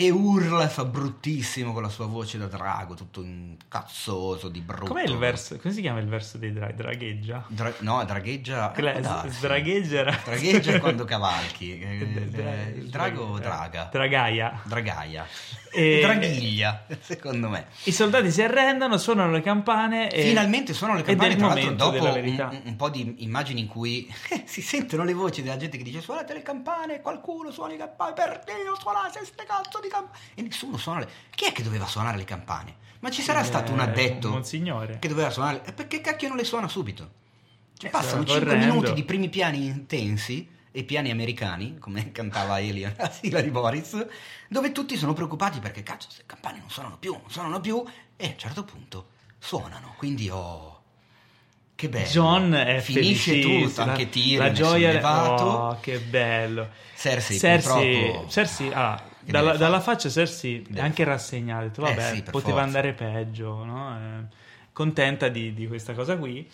e urla e fa bruttissimo con la sua voce da drago, tutto incazzoso di brutto. Com'è il verso? Come si chiama il verso dei draghi? Dragheggia? Dra- no, dragheggia. Quella- eh, darsi. sdragheggia era- Dragheggia è quando cavalchi. eh, Dra- il drago draga. Dragaia. Dragaia. E- Draghiglia, secondo me. I soldati si arrendono, suonano le campane e... Finalmente suonano le campane, tra l'altro dopo un, un po' di immagini in cui si sentono le voci della gente che dice suonate le campane, qualcuno suona le campane, per Dio suonate ste cazzo di campane. E nessuno suona le... Chi è che doveva suonare le campane? Ma ci sarà Eh, stato un addetto Monsignore. che doveva suonare... E perché cacchio non le suona subito? Cioè, Eh, passano stava 5 correndo. minuti di primi piani intensi e piani americani, come cantava Elian a sigla di Boris, dove tutti sono preoccupati perché cazzo, queste campane non suonano più, non suonano più, e a un certo punto suonano. Quindi, oh, che bello. John è Finisce tutto, anche la- Tyrion La è gioia sollevato. Oh, che bello. Cersei, Cersei, purtroppo... Cersei, ah, dalla, dalla faccia Cersei è anche rassegnata, ha detto, Eh vabbè, sì, per poteva forza. andare peggio, no? Eh, contenta di, di questa cosa qui.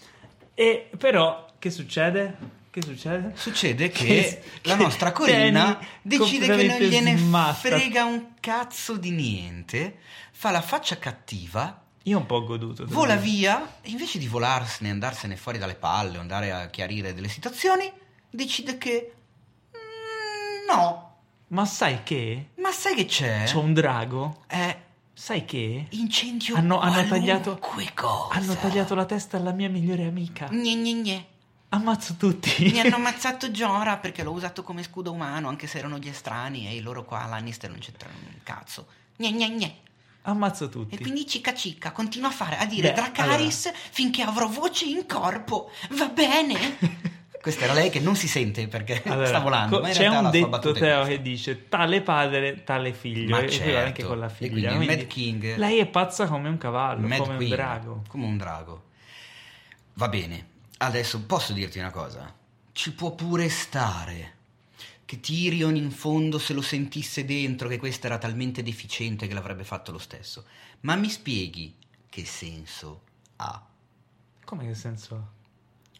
E però, che succede? Che succede? Succede che, Che- la che nostra Corinna Danny decide che non gliene smatta. frega un cazzo di niente, fa la faccia cattiva Io ho un po' goduto. devo vola dire. via e invece di volarsene, andarsene fuori dalle palle, o andare a chiarire delle situazioni, decide che mm, no, Ma sai che? ma sai che c'è? C'ho un drago Eh, Sai che? Incendio hanno, hanno tagliato, cosa. hanno tagliato la testa alla mia migliore amica. Gne, gne, gne. Ammazzo tutti. Mi hanno ammazzato Giora perché l'ho usato come scudo umano, anche se erano gli estranei e loro qua Lannister non c'entrano un cazzo. Gne, gne, gne. Ammazzo tutti. E quindi cica cica, continua a fare, a dire Beh, Dracaris allora. finché avrò voce in corpo. Va bene? Questa era lei che non si sente perché Allora, sta volando. co- c'è un detto Teo che dice tale padre, tale figlio. Ma e certo. anche con la figlia. quindi Quindi Mad King- Lei è pazza come un cavallo, Mad come Queen, un drago. Come un drago. Va bene, adesso posso dirti una cosa? Ci può pure stare che Tyrion in fondo se lo sentisse dentro che questa era talmente deficiente che l'avrebbe fatto lo stesso. Ma mi spieghi che senso ha? Come che senso ha?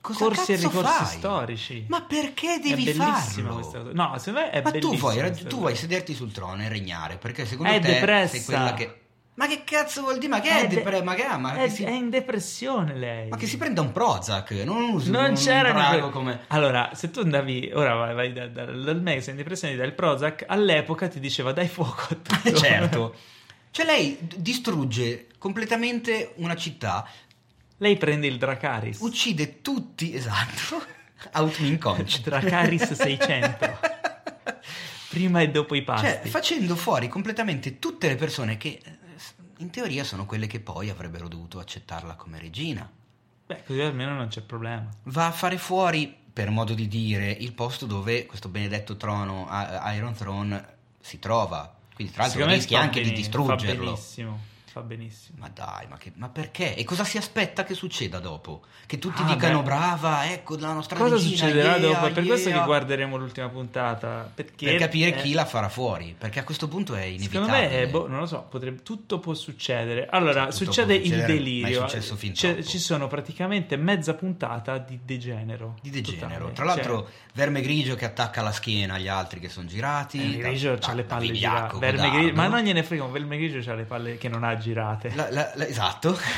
Cosa Corsi e ricorsi fai? storici. Ma perché devi è farlo? questa. No, secondo me è Ma tu vuoi, rag- tu vuoi sederti sul trono e regnare perché secondo È te depressa. sei quella che... Ma che cazzo vuol dire? Ma che è, de- depre- Ma che, ma è, che si... è in depressione lei. ma che si prenda un Prozac, non usi non un c'era drago come... Allora, se tu andavi ora vai, vai da- da- dal mese in depressione dal Prozac, all'epoca ti diceva dai fuoco a tutto. certo. Cioè lei distrugge completamente una città, Lei prende il Dracaris. uccide tutti, esatto, out inconscio. Dracaris 600. Prima e dopo i pasti. Cioè, facendo fuori completamente tutte le persone che eh, in teoria sono quelle che poi avrebbero dovuto accettarla come regina. Beh, così almeno non c'è problema. Va a fare fuori, per modo di dire, il posto dove questo benedetto trono, Iron Throne, si trova. Quindi tra l'altro rischia anche di bene- Fa distruggerlo. benissimo, fa benissimo. Ma dai, ma, che- ma perché? E cosa si aspetta che succeda dopo? Che tutti Ah, dicano beh. brava, ecco la nostra Cosa regina, succederà yeah, dopo? È per questo che yeah. guarderemo l'ultima puntata. Perché Per capire eh, chi la farà fuori, perché a questo punto è Secondo inevitabile. me, eh, boh, non lo so, potrebbe- tutto può succedere. Allora, Tutto succede il è delirio. troppo. ci sono praticamente mezza puntata di degenero. Di degenero. Totale. Tra l'altro, Cioè, Verme Grigio che attacca la schiena agli altri che sono girati. Verme da- Grigio da- c'ha le da palle girate. Ma non gliene frega, Verme Grigio c'ha le palle che non ha girate. La- la- la- esatto.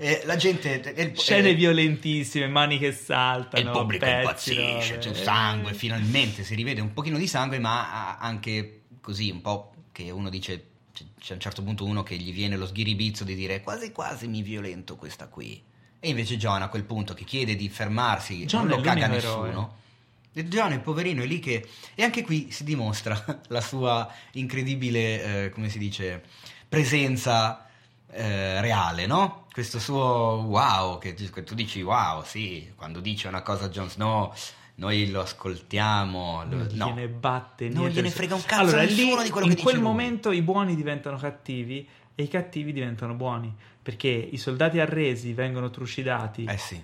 Eh, la gente. eh, Scene eh, violentissime, mani che saltano. il pubblico pezzi, impazzisce, robe. c'è sangue, finalmente si rivede un pochino di sangue, ma anche così un po' che uno dice, c'è a un certo punto uno che gli viene lo sghiribizzo di dire quasi quasi mi violento questa qui. E invece John a quel punto che chiede di fermarsi, John non lo caga nessuno. eroe. E John, il poverino, è lì che... E anche qui si dimostra la sua incredibile, eh, come si dice, presenza eh, reale, no? Questo suo wow, che tu dici wow, sì, quando dice una cosa a Jon Snow, noi lo ascoltiamo, lo- non no. gliene batte Non gliene frega un cazzo allora, lì, di quello in che quel dice lui. momento i buoni diventano cattivi e i cattivi diventano buoni perché i soldati arresi vengono trucidati Eh sì.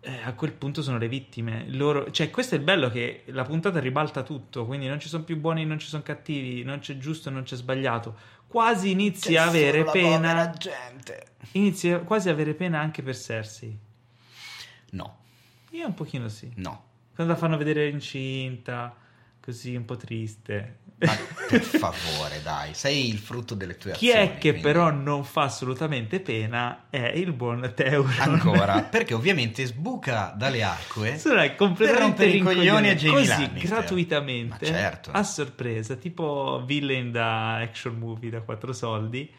Eh, a quel punto sono le vittime. Loro cioè questo è il bello che la puntata ribalta tutto quindi non ci sono più buoni non ci sono cattivi non c'è giusto non c'è sbagliato. Quasi inizi a avere pena. gente. inizi a- quasi a avere pena anche per Cersei. No, io un pochino sì. No. quando la fanno vedere incinta così un po' triste Ma per favore, dai, sei il frutto delle tue Chi azioni. è che quindi- però non fa assolutamente pena è il buon Teuron. Ancora, perché ovviamente sbuca dalle acque Sono Per completamente rompere i coglioni a Jamie così Lannister. gratuitamente Ma certo. a sorpresa, tipo villain da action movie da quattro soldi.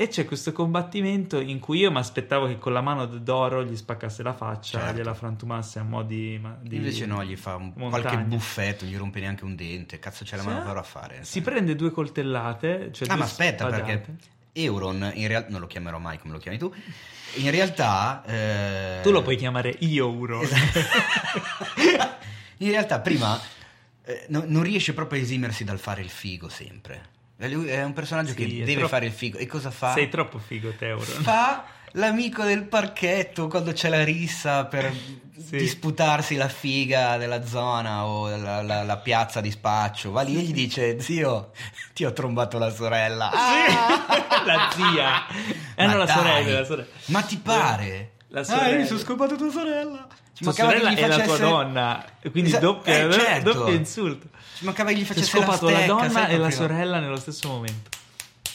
E c'è questo combattimento in cui io mi aspettavo che con la mano d'oro gli spaccasse la faccia, Certo. gliela frantumasse a mo' di, di- Invece no, gli fa un- qualche buffetto, gli rompe neanche un dente. Cazzo, c'è la mano d'oro a fare. Si prende due coltellate. Cioè Ah, due ma aspetta, spadate. perché Euron, in realtà, non lo chiamerò mai come lo chiami tu. In realtà, eh, Tu lo puoi chiamare io Uro. in realtà, prima eh, no- non riesce proprio a esimersi dal fare il figo sempre. E Lui è un personaggio Sì, che deve troppo- fare il figo. E cosa fa? Sei troppo figo, Teuron. fa l'amico del parchetto quando c'è la rissa per Sì. disputarsi la figa della zona o la, la- la piazza di spaccio. Va lì e gli dice: Zio, ti ho trombato la sorella. Ah! la zia. Eh, Ma no, la sorella, la sorella. Ma ti pare? La Ah, sorella. mi sono scopato tua sorella. Ci Tua sorella è la tua facesse- donna, quindi Esa- doppia, eh, certo. doppio insulto. Ci mancava che gli facesse la scopato la stecca, donna sai, e la sorella nello stesso momento.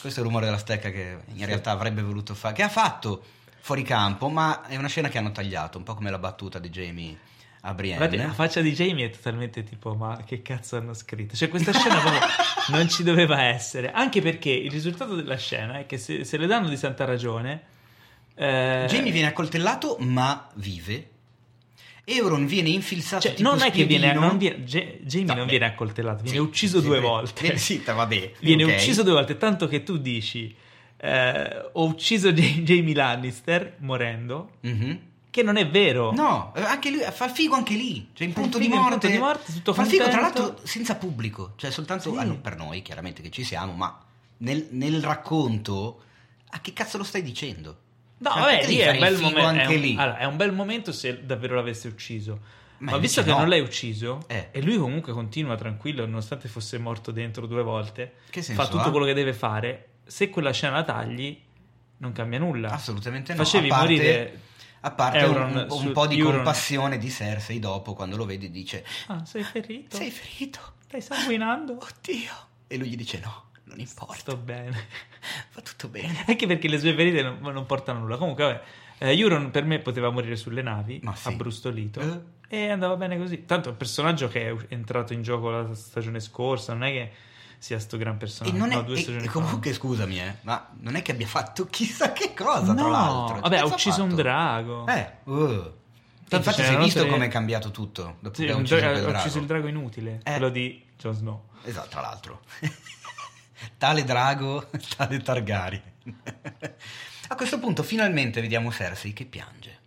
Questo è il rumore della stecca che in realtà avrebbe voluto fare, che ha fatto fuori campo, ma è una scena che hanno tagliato, un po' come la battuta di Jamie a Brienne. Guarda, la faccia di Jamie è totalmente tipo, ma che cazzo hanno scritto? Cioè, questa scena proprio non ci doveva essere. Anche perché il risultato della scena è che se, se le danno di santa ragione. Eh... Jamie viene accoltellato, ma vive. Euron viene infilzato cioè, non è che viene, non viene J- Jamie no, non viene accoltellato viene sì, ucciso sì, due sì, volte viene, sì, vabbè, viene okay. ucciso due volte tanto che tu dici eh, ho ucciso J- Jamie Lannister morendo mm-hmm che non è vero. No, anche lui fa il figo anche lì. Cioè, in punto, figo, di morte, punto di morte. Tutto fa il figo, tra l'altro, senza pubblico. Cioè, soltanto sì. ah, per noi, chiaramente che ci siamo, ma nel, nel, racconto, a che cazzo lo stai dicendo? No, cioè, vabbè, lì è un bel momento. È un. Allora, è un bel momento se davvero l'avesse ucciso. Ma, ma visto che no. non l'hai ucciso, eh. e lui comunque continua tranquillo, nonostante fosse morto dentro due volte, fa tutto ha? quello che deve fare. Se quella scena la tagli, non cambia nulla. Assolutamente no. Facevi parte... morire a parte un, un po' di Euron. compassione di Cersei dopo, quando lo vedi dice... Ah, sei ferito? Sei ferito? Stai sanguinando? Oddio! E lui gli dice no, non importa. Sto bene. Va tutto bene. Anche perché le sue ferite non, non portano nulla. Comunque, vabbè, eh, Euron per me poteva morire sulle navi, sì. abbrustolito. Eh? E andava bene così. Tanto è un personaggio che è entrato in gioco la stagione scorsa, non è che sia sto gran personaggio. E, non è, no, e, e comunque, fa. scusami, eh, ma non è che abbia fatto chissà che cosa, no, tra l'altro. Vabbè, ha ucciso un drago. Eh, uh. Infatti, è visto come è cambiato tutto dopo sì, che ha ucciso, dra- il ucciso il drago inutile, eh. quello di Jon Snow. Esatto, tra l'altro. tale drago, tale Targaryen. A questo punto, finalmente vediamo Cersei che piange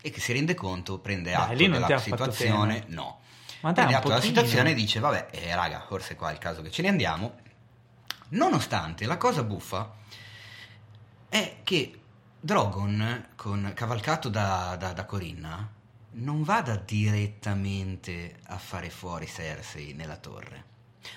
e che si rende conto, prende atto Dai, della situazione. No, ma dai, atto la situazione e dice, vabbè, eh, raga, forse qua è il caso che ce ne andiamo. Nonostante la cosa buffa è che Drogon, con, cavalcato da, da, da Corinna, non vada direttamente a fare fuori Cersei nella torre,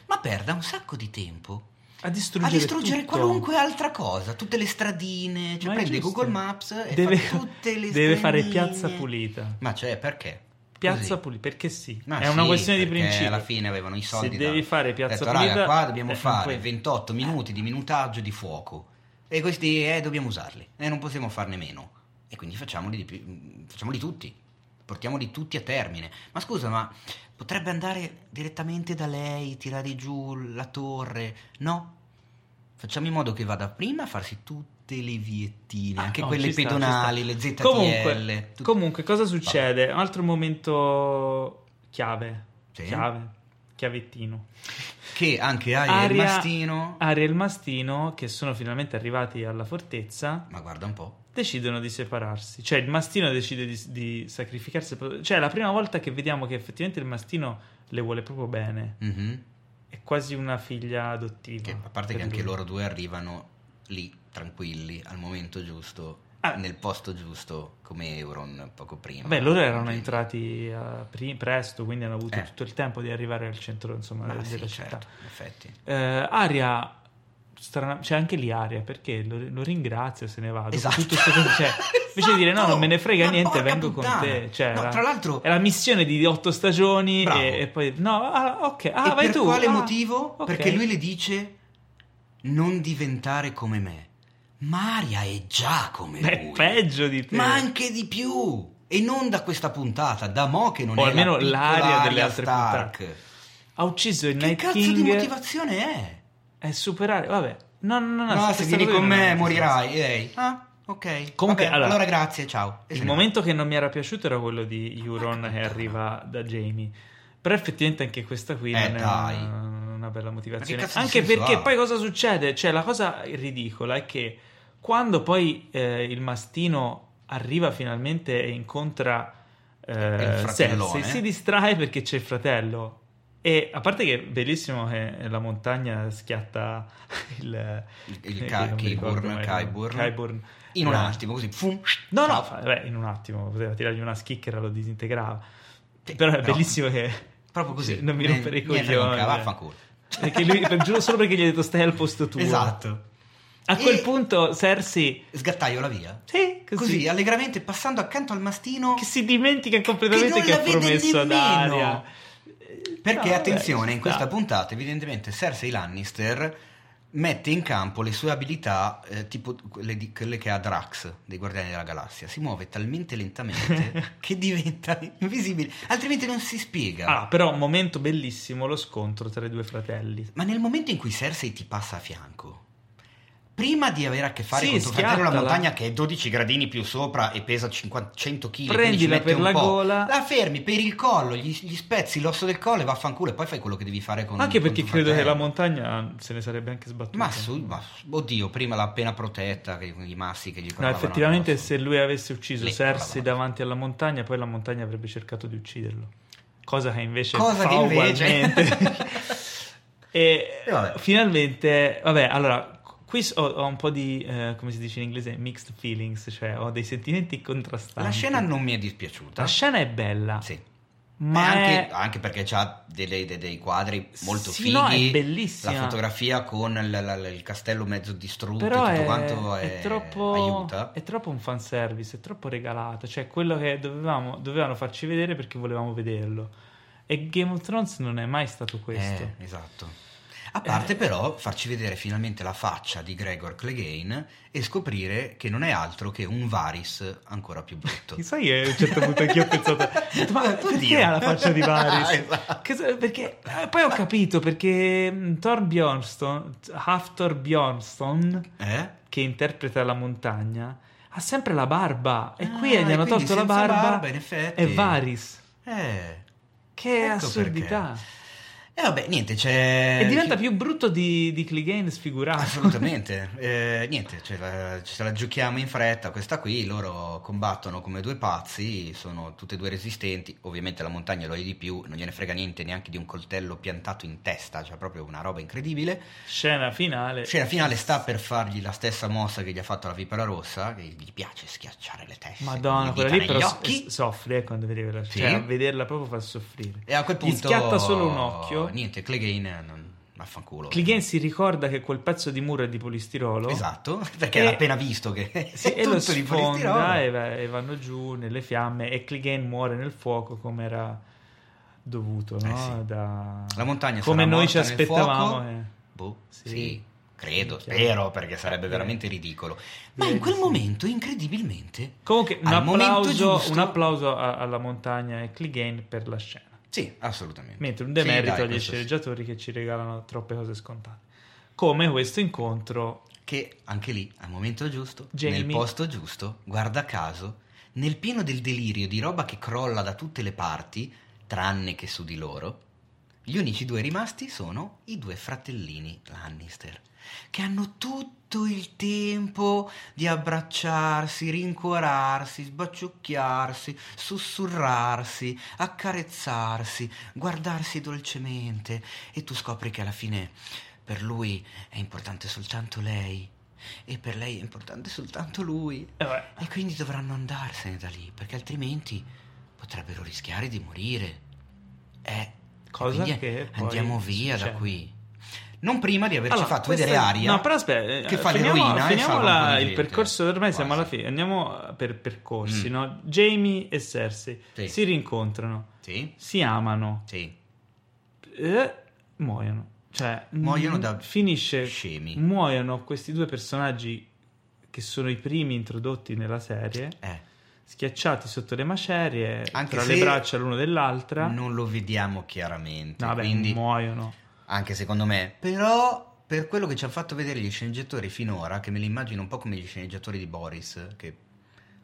ma perda un sacco di tempo a distruggere, a distruggere qualunque altra cosa, tutte le stradine, cioè ma prende Google Maps e deve, fa tutte le Deve fare piazza pulita. Ma cioè, perché? Piazza Pulita, perché sì, Ma è sì, una questione di principio. alla fine avevano i soldi. Se da... devi fare Piazza detto, Pulita, qua dobbiamo eh, fare 28 minuti di minutaggio di fuoco e questi eh, dobbiamo usarli e non possiamo farne meno. E quindi facciamoli, di più, facciamoli tutti, portiamoli tutti a termine. Ma scusa, ma potrebbe andare direttamente da lei, tirare giù la torre? No, facciamo in modo che vada prima a farsi tutte le viettine, ah, anche no, quelle pedonali, sta, le ZTL. Comunque, tut... comunque cosa succede? Un altro momento chiave, sì. chiave, chiavettino. Che anche Aria, Aria e il Mastino... Aria e il Mastino, che sono finalmente arrivati alla fortezza... Ma guarda un po'. Decidono di separarsi. Cioè il Mastino decide di, di sacrificarsi. Cioè è la prima volta che vediamo che effettivamente il Mastino le vuole proprio bene. Mm-hmm. È quasi una figlia adottiva. Che, a parte che lui. anche loro due arrivano lì tranquilli al momento giusto ah. nel posto giusto come Euron poco prima. Beh, loro erano quindi... entrati uh, pre- presto, quindi hanno avuto eh. tutto il tempo di arrivare al centro insomma, della sì, città. Certo, in effetti. Eh, Aria, strana... c'è anche lì Aria perché lo, lo ringrazio se ne va. Esatto. Tutto sto... cioè, invece di dire no, non me ne frega niente, vengo puttana. con te. Cioè, no, tra l'altro, è la missione di otto stagioni e, e, poi no, ah, ok, ah, e vai per tu. quale ah, motivo? Okay. Perché lui le dice non diventare come me. Maria è già come Beh, lui. peggio di te. Ma anche di più. E non da questa puntata, da mo che non o è almeno la l'aria delle altre Stark. puntate. Ha ucciso il che Night cazzo King. di motivazione è? È superare, vabbè. No, no, no, no se vieni con me morirai. Ehi. Ah, ok. Comunque, Vabbè, allora, allora, grazie, ciao. il momento che non mi era piaciuto era quello di Euron che arriva da Jamie. Però effettivamente anche questa qui eh, non dai. è una, una bella motivazione. Anche perché poi cosa succede? Cioè, la cosa ridicola è che quando poi eh, il mastino arriva finalmente e incontra eh, Cersei, si distrae perché c'è il fratello. E a parte che è bellissimo che la montagna schiatta il, il, il Kyburn, Kyburn, Kyburn. In un attimo così fum, no no beh, in un attimo poteva tirargli una schicchera lo disintegrava. Sì, però è però, bellissimo che proprio così non mi rompere i coglioni. vaffanculo. Perché lui solo perché gli ha detto stai al posto tuo esatto. A quel punto Cersei sgattaiola via. Sì, così. così. allegramente passando accanto al mastino che si dimentica completamente che, che ha promesso ad Aria. Perché no, attenzione, vabbè, in questa puntata evidentemente Cersei Lannister mette in campo le sue abilità eh, tipo quelle, di, quelle, che ha Drax dei Guardiani della Galassia. Si muove talmente lentamente che diventa invisibile, altrimenti non si spiega. Ah, però un momento bellissimo lo scontro tra i due fratelli. Ma nel momento in cui Cersei ti passa a fianco, prima di avere a che fare sì, con tuo fratello la montagna che è 12 gradini più sopra e pesa 50, 100 kg prendila per la gola. La fermi per il collo gli, gli, spezzi l'osso del collo e vaffanculo e poi fai quello che devi fare con anche con perché credo fratello. che la montagna se ne sarebbe anche sbattuta. Ma, su, ma oddio prima l'ha appena protetta che, i massi che gli no effettivamente se lui avesse ucciso Cersei davanti alla montagna poi la montagna avrebbe cercato di ucciderlo. Cosa che invece cosa fa che invece e, e vabbè. finalmente vabbè allora Qui ho, ho, un po' di, eh, come si dice in inglese, mixed feelings, cioè ho dei sentimenti contrastanti. La scena non mi è dispiaciuta. La scena è bella. Sì. Ma anche, è... anche, perché ha dei, dei, dei, quadri molto sì, fighi. No. La fotografia con il, il, il castello mezzo distrutto Però tutto è, quanto è, è troppo, aiuta. È troppo un fanservice, è troppo regalato. Cioè, quello che dovevamo, dovevano farci vedere perché volevamo vederlo. E Game of Thrones non è mai stato questo. Eh, esatto. A parte eh. però farci vedere finalmente la faccia di Gregor Clegane e scoprire che non è altro che un Varys ancora più brutto. Sai che a un certo punto anch'io ho pensato, ma perché ha la faccia di Varys? esatto. perché, eh, poi ho capito perché mm, Thor Bjornston, Haftor Bjornston, eh? che interpreta la montagna, ha sempre la barba e ah, qui gli hanno tolto la barba, barba in effetti. e Varys. Eh, che ecco assurdità. Perché. E eh vabbè, niente, c'è... E diventa più brutto di, di Clegane sfigurato. Assolutamente. eh, niente, ce la, ce la, giochiamo in fretta questa qui, loro combattono come due pazzi, sono tutte e due resistenti, ovviamente la montagna lo è di più, non gliene frega niente neanche di un coltello piantato in testa, cioè proprio una roba incredibile. Scena finale. Scena finale sta per fargli la stessa mossa che gli ha fatto la vipera rossa, che gli piace schiacciare le teste. Madonna, quella lì però occhi. soffri eh, quando vedi quella sì. Cioè, vederla proprio fa soffrire. E a quel punto... Gli schiatta solo un occhio niente, Clegane non... Vaffanculo. Clegane si ricorda che quel pezzo di muro è di polistirolo. Esatto, perché e, ha appena visto che sì, è e tutto lo di polistirolo. E, va, e, vanno giù nelle fiamme e Clegane muore nel fuoco come era dovuto, no? Eh sì. da... La montagna come noi ci aspettavamo. Eh. Boh, sì. sì. Credo, spero, perché sarebbe veramente ridicolo. Ma in quel momento, incredibilmente. Comunque, un applauso, giusto... un applauso alla montagna e Clegane per la scena. Sì, assolutamente. Mentre un demerito sì, agli sceneggiatori sì. che ci regalano troppe cose scontate. Come questo incontro che anche lì, al momento giusto, Jamie. nel posto giusto, guarda caso, nel pieno del delirio di roba che crolla da tutte le parti, tranne che su di loro, gli unici due rimasti sono i due fratellini Lannister, che hanno tutto il tempo di abbracciarsi, rincuorarsi, sbaciucchiarsi, sussurrarsi, accarezzarsi, guardarsi dolcemente. E tu scopri che alla fine per lui è importante soltanto lei. E per lei è importante soltanto lui. Eh e quindi dovranno andarsene da lì perché altrimenti potrebbero rischiare di morire. Eh, cosa che andiamo via succede. da qui non prima di averci allora, fatto vedere è... Aria no però aspetta che fa finiamo, l'eroina finiamo la, il percorso ormai Quasi. siamo alla fine andiamo per percorsi mm. no? Jamie e Cersei sì. si rincontrano sì. si amano sì. e muoiono cioè muoiono da finisce scemi muoiono questi due personaggi che sono i primi introdotti nella serie eh schiacciati sotto le macerie Anche tra le braccia l'uno dell'altra non lo vediamo chiaramente no, quindi muoiono anche secondo me. Però per quello che ci hanno fatto vedere gli sceneggiatori finora, che me li immagino un po' come gli sceneggiatori di Boris, che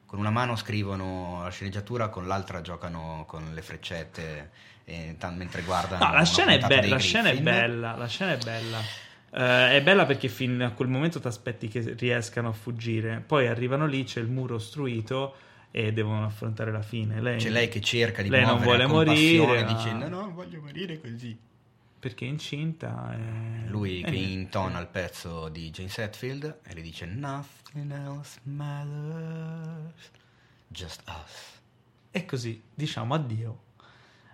con una mano scrivono la sceneggiatura, con l'altra giocano con le freccette t- mentre guardano. No, la scena, è, be- la scena è bella, la scena è bella. Uh, è bella perché fin a quel momento ti aspetti che riescano a fuggire, poi arrivano lì, c'è il muro ostruito e devono affrontare la fine. Lei, c'è lei che cerca di lei non vuole morire, dicendo no, voglio morire così perché è incinta. E... Lui che intona il pezzo di Jane Setfield e le dice Nothing else matters, just us. E così diciamo addio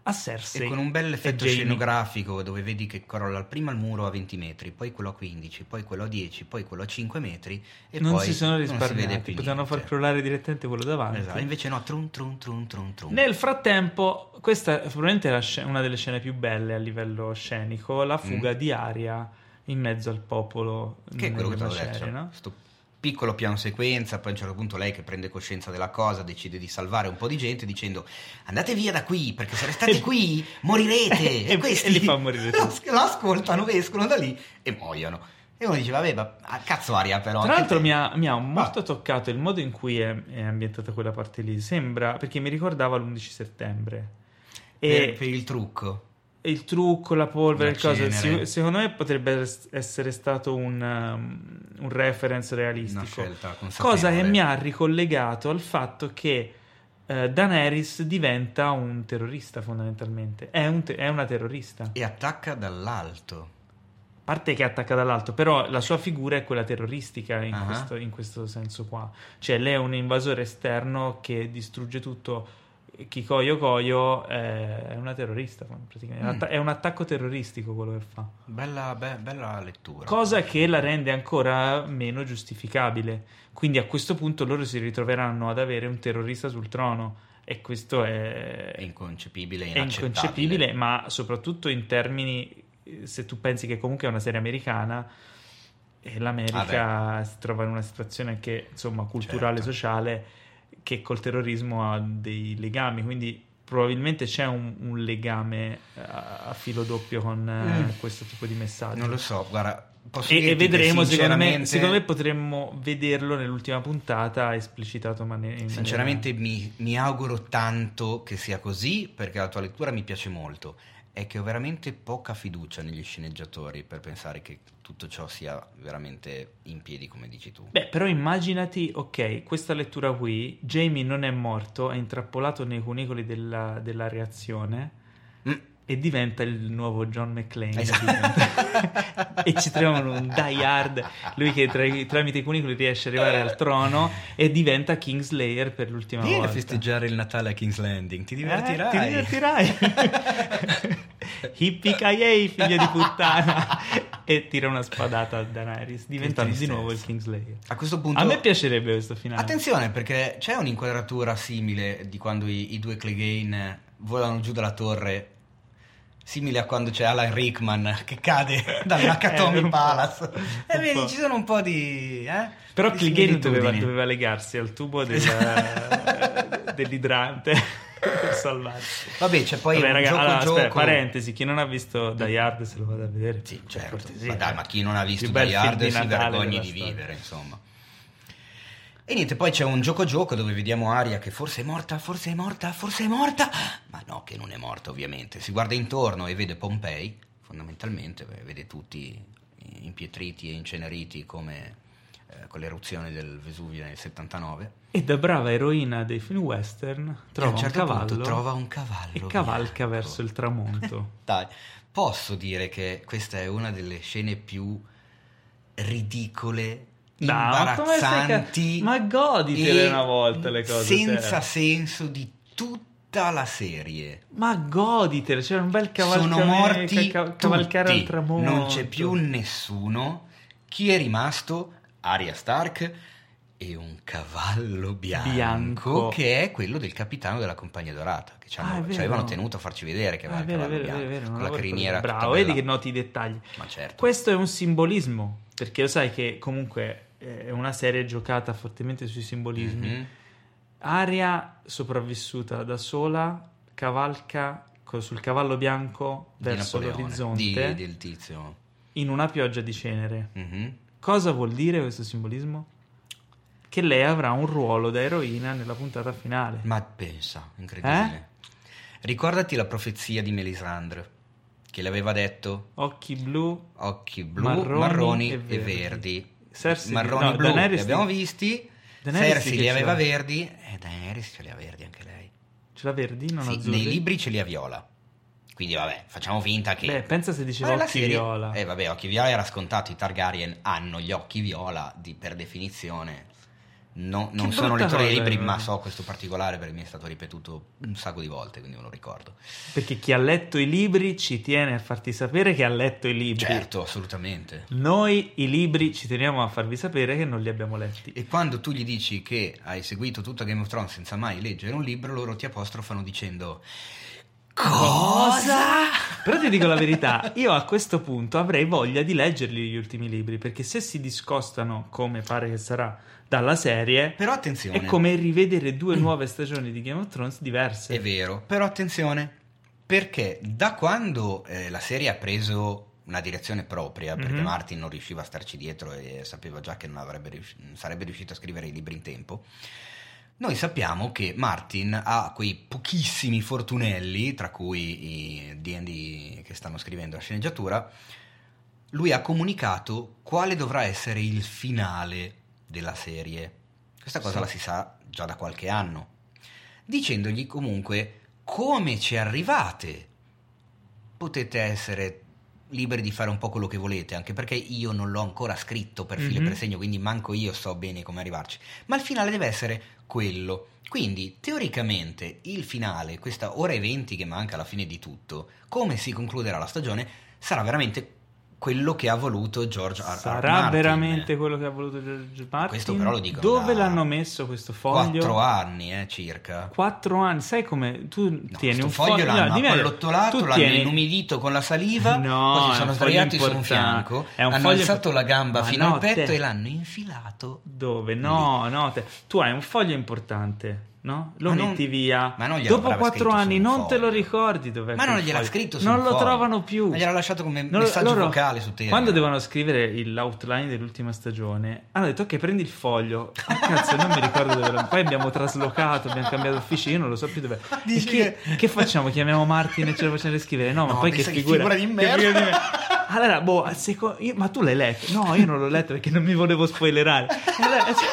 a Cersei. E con un bel effetto scenografico dove vedi che crolla prima il muro a 20 metri, poi quello a 15, poi quello a 10, poi quello a 5 metri e non poi si sono risparmiati, potevano far crollare direttamente quello davanti. Esatto, invece no, trun trun trun trun trun. Nel frattempo, questa è probabilmente una delle scene più belle a livello scenico, la fuga mm. di Aria in mezzo al popolo. Che è quello che ti ho detto, no? Sto piccolo piano sequenza, poi a un certo punto lei che prende coscienza della cosa decide di salvare un po' di gente dicendo andate via da qui perché se restate qui morirete e, questi e li fa morire lo ascoltano, escono da lì e muoiono. E uno dice, vabbè, ma ah, cazzo aria però. Tra l'altro mi ha, mi ha, molto toccato il modo in cui è, è, ambientata quella parte lì. Sembra, perché mi ricordava l'11 settembre. E per, per il trucco il trucco, la polvere, la cosa, si, secondo me potrebbe essere stato un, um, un reference realistico. Cosa che mi ha ricollegato al fatto che uh, Daenerys diventa un terrorista fondamentalmente. È, un te- è, una terrorista. E attacca dall'alto. A parte che attacca dall'alto, però la sua figura è quella terroristica in, uh-huh. questo, in questo senso qua. Cioè lei è un invasore esterno che distrugge tutto Kikoyo Koyo è una terrorista, praticamente. Mm. È un attacco terroristico quello che fa. Bella, be- bella lettura. Cosa che la rende ancora meno giustificabile. Quindi a questo punto loro si ritroveranno ad avere un terrorista sul trono. E questo è, è inconcepibile, è inconcepibile, ma soprattutto in termini, se tu pensi che comunque è una serie americana, e l'America ah si trova in una situazione anche insomma culturale, certo. sociale che col terrorismo ha dei legami, quindi probabilmente c'è un, un legame a, a, filo doppio con eh, mm. questo tipo di messaggio. Non lo so, guarda. E, e, vedremo, sinceramente... secondo, me, secondo me potremmo vederlo nell'ultima puntata esplicitato. Ma ne, sinceramente mi, mi auguro tanto che sia così perché la tua lettura mi piace molto è che ho veramente poca fiducia negli sceneggiatori per pensare che tutto ciò sia veramente in piedi come dici tu. Beh, però immaginati, ok, questa lettura qui, Jamie non è morto, è intrappolato nei cunicoli della, della reazione. E diventa il nuovo John McClane. Esatto. e ci troviamo un Die Hard lui che tra, tramite i cunicoli riesce ad arrivare al trono e diventa Kingslayer per l'ultima Vieni volta. a festeggiare il Natale a King's Landing ti divertirai. eh, ti divertirai. Hippie figlia di puttana. E tira una spadata a Daenerys diventando di nuovo il Kingslayer a questo punto a me piacerebbe questo finale. Attenzione perché c'è un'inquadratura simile di quando i, i due Clegane volano giù dalla torre simile a quando c'è Alan Rickman che cade dal Nakatomi eh, Palace. E vedi, ci sono un po' di... Eh, Però Clegane doveva, doveva, legarsi al tubo del, dell'idrante per salvarsi. Vabbè, c'è poi Vabbè, raga, gioco, allora, gioco... Aspetta, parentesi, chi non ha visto Die Hard se lo vada a vedere. Sì, certo. Ma dai, ma chi non ha visto Die Hard si vergogni di vivere, insomma. E niente, poi c'è un gioco-gioco dove vediamo Aria che forse è morta, forse è morta, forse è morta, ma no, che non è morta ovviamente. Si guarda intorno e vede Pompei, fondamentalmente, vede tutti impietriti e inceneriti come eh, con l'eruzione del Vesuvio nel 79. E da brava eroina dei film western trova un, certo cavallo. Trova un cavallo. E cavalca bianco. verso il tramonto. Dai, posso dire che questa è una delle scene più ridicole imbarazzanti. No, ma, ma goditele una volta le cose. Senza senso di tutta la serie. Ma goditele, c'era un bel cavalcare. Sono morti ca- cavalcare tutti. al tramonto. Non c'è più nessuno. Chi è rimasto? Aria Stark e un cavallo bianco, bianco, che è quello del capitano della Compagnia Dorata che ci, hanno, ah, ci avevano tenuto a farci vedere che aveva ah, il cavallo vero, bianco vero, con la criniera bravo vedi che noti i dettagli ma certo questo è un simbolismo perché lo sai che comunque è una serie giocata fortemente sui simbolismi. Mm-hmm. Aria sopravvissuta da sola, cavalca sul cavallo bianco verso l'orizzonte di, del tizio. in una pioggia di cenere. Mm-hmm. Cosa vuol dire questo simbolismo? Che lei avrà un ruolo da eroina nella puntata finale. Ma pensa, incredibile. Eh? Ricordati la profezia di Melisandre che le aveva detto occhi blu, occhi blu marroni, marroni e, verdi. E verdi Cersei, marroni no, blu Daenerys li abbiamo visti. Daenerys Cersei li aveva verdi. E Daenerys ce li ha verdi anche lei. Ce l'ha verdi? Non sì, nei libri ce li ha viola. Quindi vabbè facciamo finta che beh pensa se diceva occhi serie... viola. Eh vabbè occhi viola era scontato. I Targaryen hanno gli occhi viola di, per definizione No, non sono lettore dei libri, ma so questo particolare perché mi è stato ripetuto un sacco di volte, quindi me lo ricordo. Perché chi ha letto i libri ci tiene a farti sapere che ha letto i libri. Certo, assolutamente. Noi i libri ci teniamo a farvi sapere che non li abbiamo letti. E quando tu gli dici che hai seguito tutta Game of Thrones senza mai leggere un libro, loro ti apostrofano dicendo Cosa? Però ti dico la verità, io a questo punto avrei voglia di leggerli gli ultimi libri, perché se si discostano, come pare che sarà, dalla serie, però attenzione. è come rivedere due nuove stagioni di Game of Thrones diverse. È vero, però attenzione, perché da quando eh, la serie ha preso una direzione propria, perché mm-hmm. Martin non riusciva a starci dietro e sapeva già che non, riusci- non sarebbe riuscito a scrivere i libri in tempo, noi sappiamo che Martin ha quei pochissimi fortunelli, tra cui i DD che stanno scrivendo la sceneggiatura, lui ha comunicato quale dovrà essere il finale della serie. Questa cosa sì. la si sa già da qualche anno, dicendogli comunque come ci arrivate. Potete essere liberi di fare un po' quello che volete, anche perché io non l'ho ancora scritto per filo mm-hmm. e per segno, quindi manco io so bene come arrivarci. Ma il finale deve essere quello. Quindi, teoricamente, il finale, questa ora e 20 che manca alla fine di tutto, come si concluderà la stagione, sarà veramente quello che ha voluto George R. R. Sarà Martin. veramente quello che ha voluto George Martin? Questo però lo dico. Dove l'hanno messo questo foglio? Quattro anni, eh, circa. Quattro anni, sai come tu no, tieni un foglio? foglio l'hanno no, allottolato, l'hanno tieni... inumidito con la saliva, no, poi si sono sdraiati su un fianco, è un hanno foglio... alzato la gamba Ma fino no, al petto te... e l'hanno infilato. Dove? No, lì. no, te... tu hai un foglio importante no? Lo ma metti non, via. Ma non Dopo quattro anni non te lo ricordi dov'è Ma non gliel'ha scritto su Non lo foglio. trovano più. Ma gliel'ha lasciato come non, messaggio loro, vocale su Telegram. Quando devono scrivere l'outline dell'ultima stagione, hanno detto ok, prendi il foglio. Ah, cazzo, non mi ricordo dove lo... Poi abbiamo traslocato, abbiamo cambiato officina, non lo so più dove. Che, che... che, facciamo? Chiamiamo Martin e ce lo facciamo scrivere? No, no ma poi che figura, figura di merda. Allora, boh, seco... io... ma tu l'hai letto? No, io non l'ho letto perché non mi volevo spoilerare. Allora, cioè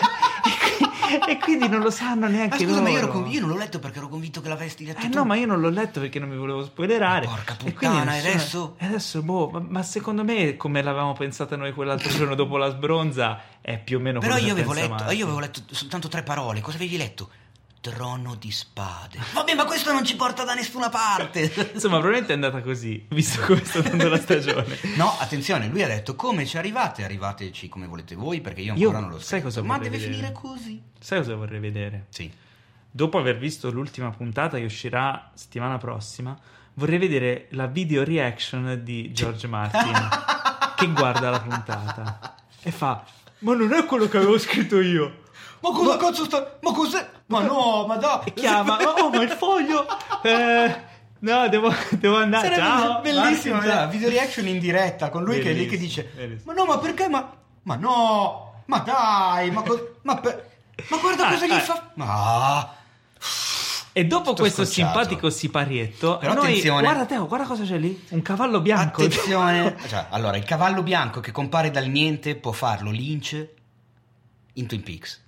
e quindi non lo sanno neanche ma scusa, loro. Ma io, conv- io non l'ho letto perché ero convinto che l'avessi letto eh tu. no, ma io non l'ho letto perché non mi volevo spoilerare. Ma porca puttana, e, e adesso? E adesso, boh, ma, ma, secondo me, come l'avevamo pensata noi quell'altro giorno dopo la sbronza, è più o meno Però io avevo, letto, io avevo letto soltanto tre parole. Cosa avevi letto? Trono di spade. Vabbè, ma questo non ci porta da nessuna parte. Insomma, probabilmente è andata così, visto come sta andando la stagione. no, attenzione, lui ha detto come ci arrivate? Arrivateci come volete voi, perché io ancora io, non lo so. Sai cosa ma deve vedere? finire così. Sai cosa vorrei vedere? Sì. Dopo aver visto l'ultima puntata che uscirà settimana prossima, vorrei vedere la video reaction di George Martin che guarda la puntata e fa: Ma non è quello che avevo scritto io. Ma cosa cazzo sta. Ma cos'è? Ma no, ma dai! E chiama, oh, ma il foglio! Eh. No, devo, devo andare. Sarebbe Ciao, bellissimo. Martin, video reaction in diretta con lui bellissimo, che è lì che dice: bellissimo. Ma no, ma perché? Ma, ma no, ma dai, ma, co- ma, per, ma guarda ah, cosa gli ah. fa. Ma. E dopo questo scocciato. simpatico siparietto, Però noi, attenzione, guarda Teo, guarda cosa c'è lì, un cavallo bianco. Attenzione, cioè, allora il cavallo bianco che compare dal niente può farlo Lynch in Twin Peaks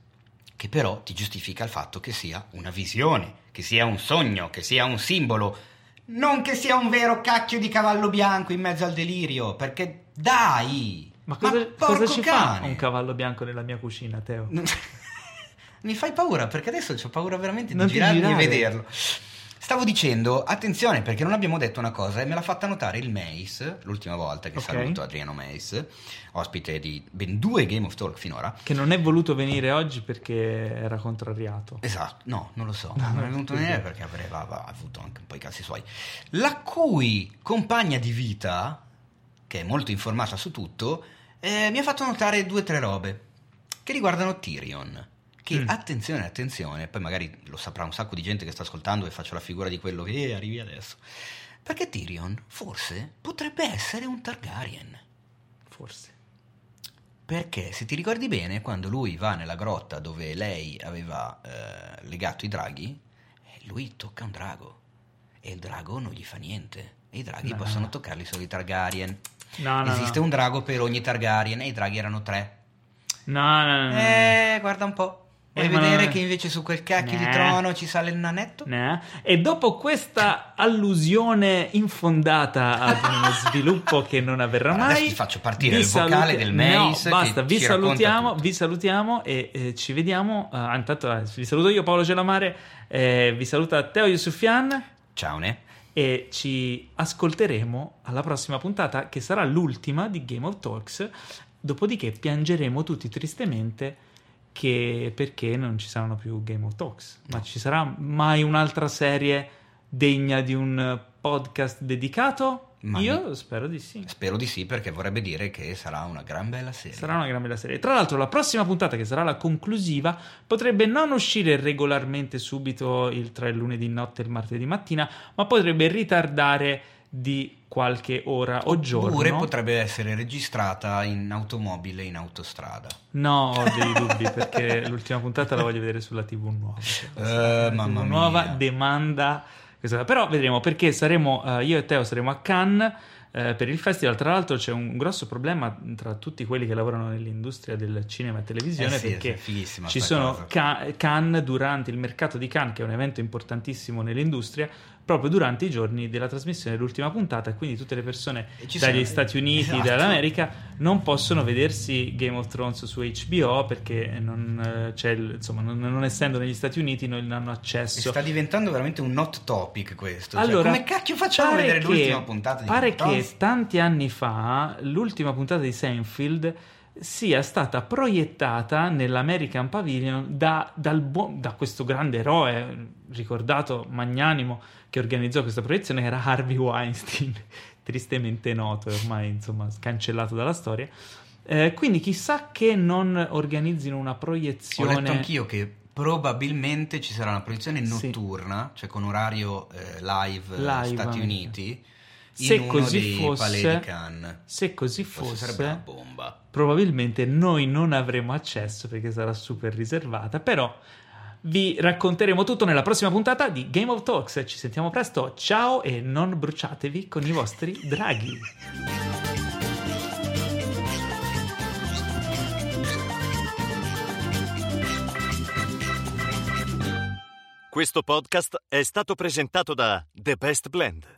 che però ti giustifica il fatto che sia una visione, che sia un sogno, che sia un simbolo, non che sia un vero cacchio di cavallo bianco in mezzo al delirio, perché dai! Ma cosa, ma cosa ci cane. fa un cavallo bianco nella mia cucina, Teo? Mi fai paura perché adesso ho paura veramente di girarmi e vederlo. Stavo dicendo, attenzione perché non abbiamo detto una cosa e me l'ha fatta notare il Mace, l'ultima volta che okay. saluto Adriano Mace, ospite di ben due Game of Talk finora. Che non è voluto venire oggi perché era contrariato. Esatto, no, non lo so. No, non è venuto venire perché aveva, aveva, avuto anche un po' i cazzi suoi. La cui compagna di vita, che è molto informata su tutto, eh, mi ha fatto notare due o tre robe che riguardano Tyrion che mm. attenzione, attenzione, poi magari lo saprà un sacco di gente che sta ascoltando e faccio la figura di quello che arrivi adesso. Perché Tyrion forse potrebbe essere un Targaryen. Forse. Perché se ti ricordi bene, quando lui va nella grotta dove lei aveva eh, legato i draghi, eh, lui tocca un drago. E il drago non gli fa niente. E i draghi no, possono no. toccarli solo i Targaryen. No, Esiste un drago per ogni Targaryen e i draghi erano tre. No, no, no. Eh, guarda un po'. Vuoi eh, vedere che invece su quel cacchio nah. di trono ci sale il nanetto? Nah. E dopo questa allusione infondata ad uno sviluppo che non avverrà mai, adesso ti faccio partire il saluti- vocale del Mace. No, basta, vi salutiamo, vi salutiamo e eh, ci vediamo. Uh, intanto eh, vi saluto io, Paolo Gelamare, eh, vi saluta Teo Yusufian. Ciao, ne. E ci ascolteremo alla prossima puntata, che sarà l'ultima di Game of Talks. Dopodiché piangeremo tutti tristemente che perché non ci saranno più Game of Talks, ma ci sarà mai un'altra serie degna di un podcast dedicato? Ma Io mi- spero di sì. Spero di sì perché vorrebbe dire che sarà una gran bella serie. Sarà una gran bella serie. Tra l'altro, la prossima puntata, che sarà la conclusiva, potrebbe non uscire regolarmente subito il, tra il lunedì notte e il martedì mattina, ma potrebbe ritardare di qualche ora o giorno. Oppure potrebbe essere registrata in automobile in autostrada. No, ho dei dubbi perché l'ultima puntata la voglio vedere sulla TV nuova. Eh, La mamma TV mia. nuova demanda. Però vedremo perché saremo, eh, io e Teo saremo a Cannes eh, per il festival. Tra l'altro c'è un grosso problema tra tutti quelli che lavorano nell'industria del cinema e televisione Eh sì, perché ci sono Cannes durante il mercato di Cannes, che è un evento importantissimo nell'industria, proprio durante i giorni della trasmissione dell'ultima puntata, e quindi tutte le persone E dagli sono- Stati Uniti, Esatto. dall'America, non possono vedersi Game of Thrones su HBO perché non, eh, c'è il- insomma, non, non essendo negli Stati Uniti non hanno E accesso. sta diventando veramente un hot topic questo. Cioè, Allora, come cacchio facciamo a vedere che- l'ultima puntata di Pare che tanti anni fa l'ultima puntata di Seinfeld sia stata proiettata nell'American Pavilion da, dal buon- da questo grande eroe ricordato magnanimo che organizzò questa proiezione che era Harvey Weinstein tristemente noto e ormai insomma cancellato dalla storia Eh, quindi chissà che non organizzino una Ho proiezione letto anch'io che probabilmente ci sarà una proiezione Sì. notturna, cioè con orario eh, live, eh, Live Stati anche. Uniti, Se così fosse- se così fosse sarebbe una bomba. probabilmente noi non avremo accesso perché sarà super riservata, però vi racconteremo tutto nella prossima puntata di Game of Talks. Ci sentiamo presto, ciao e non bruciatevi con i vostri draghi. Questo podcast è stato presentato da The Best Blend,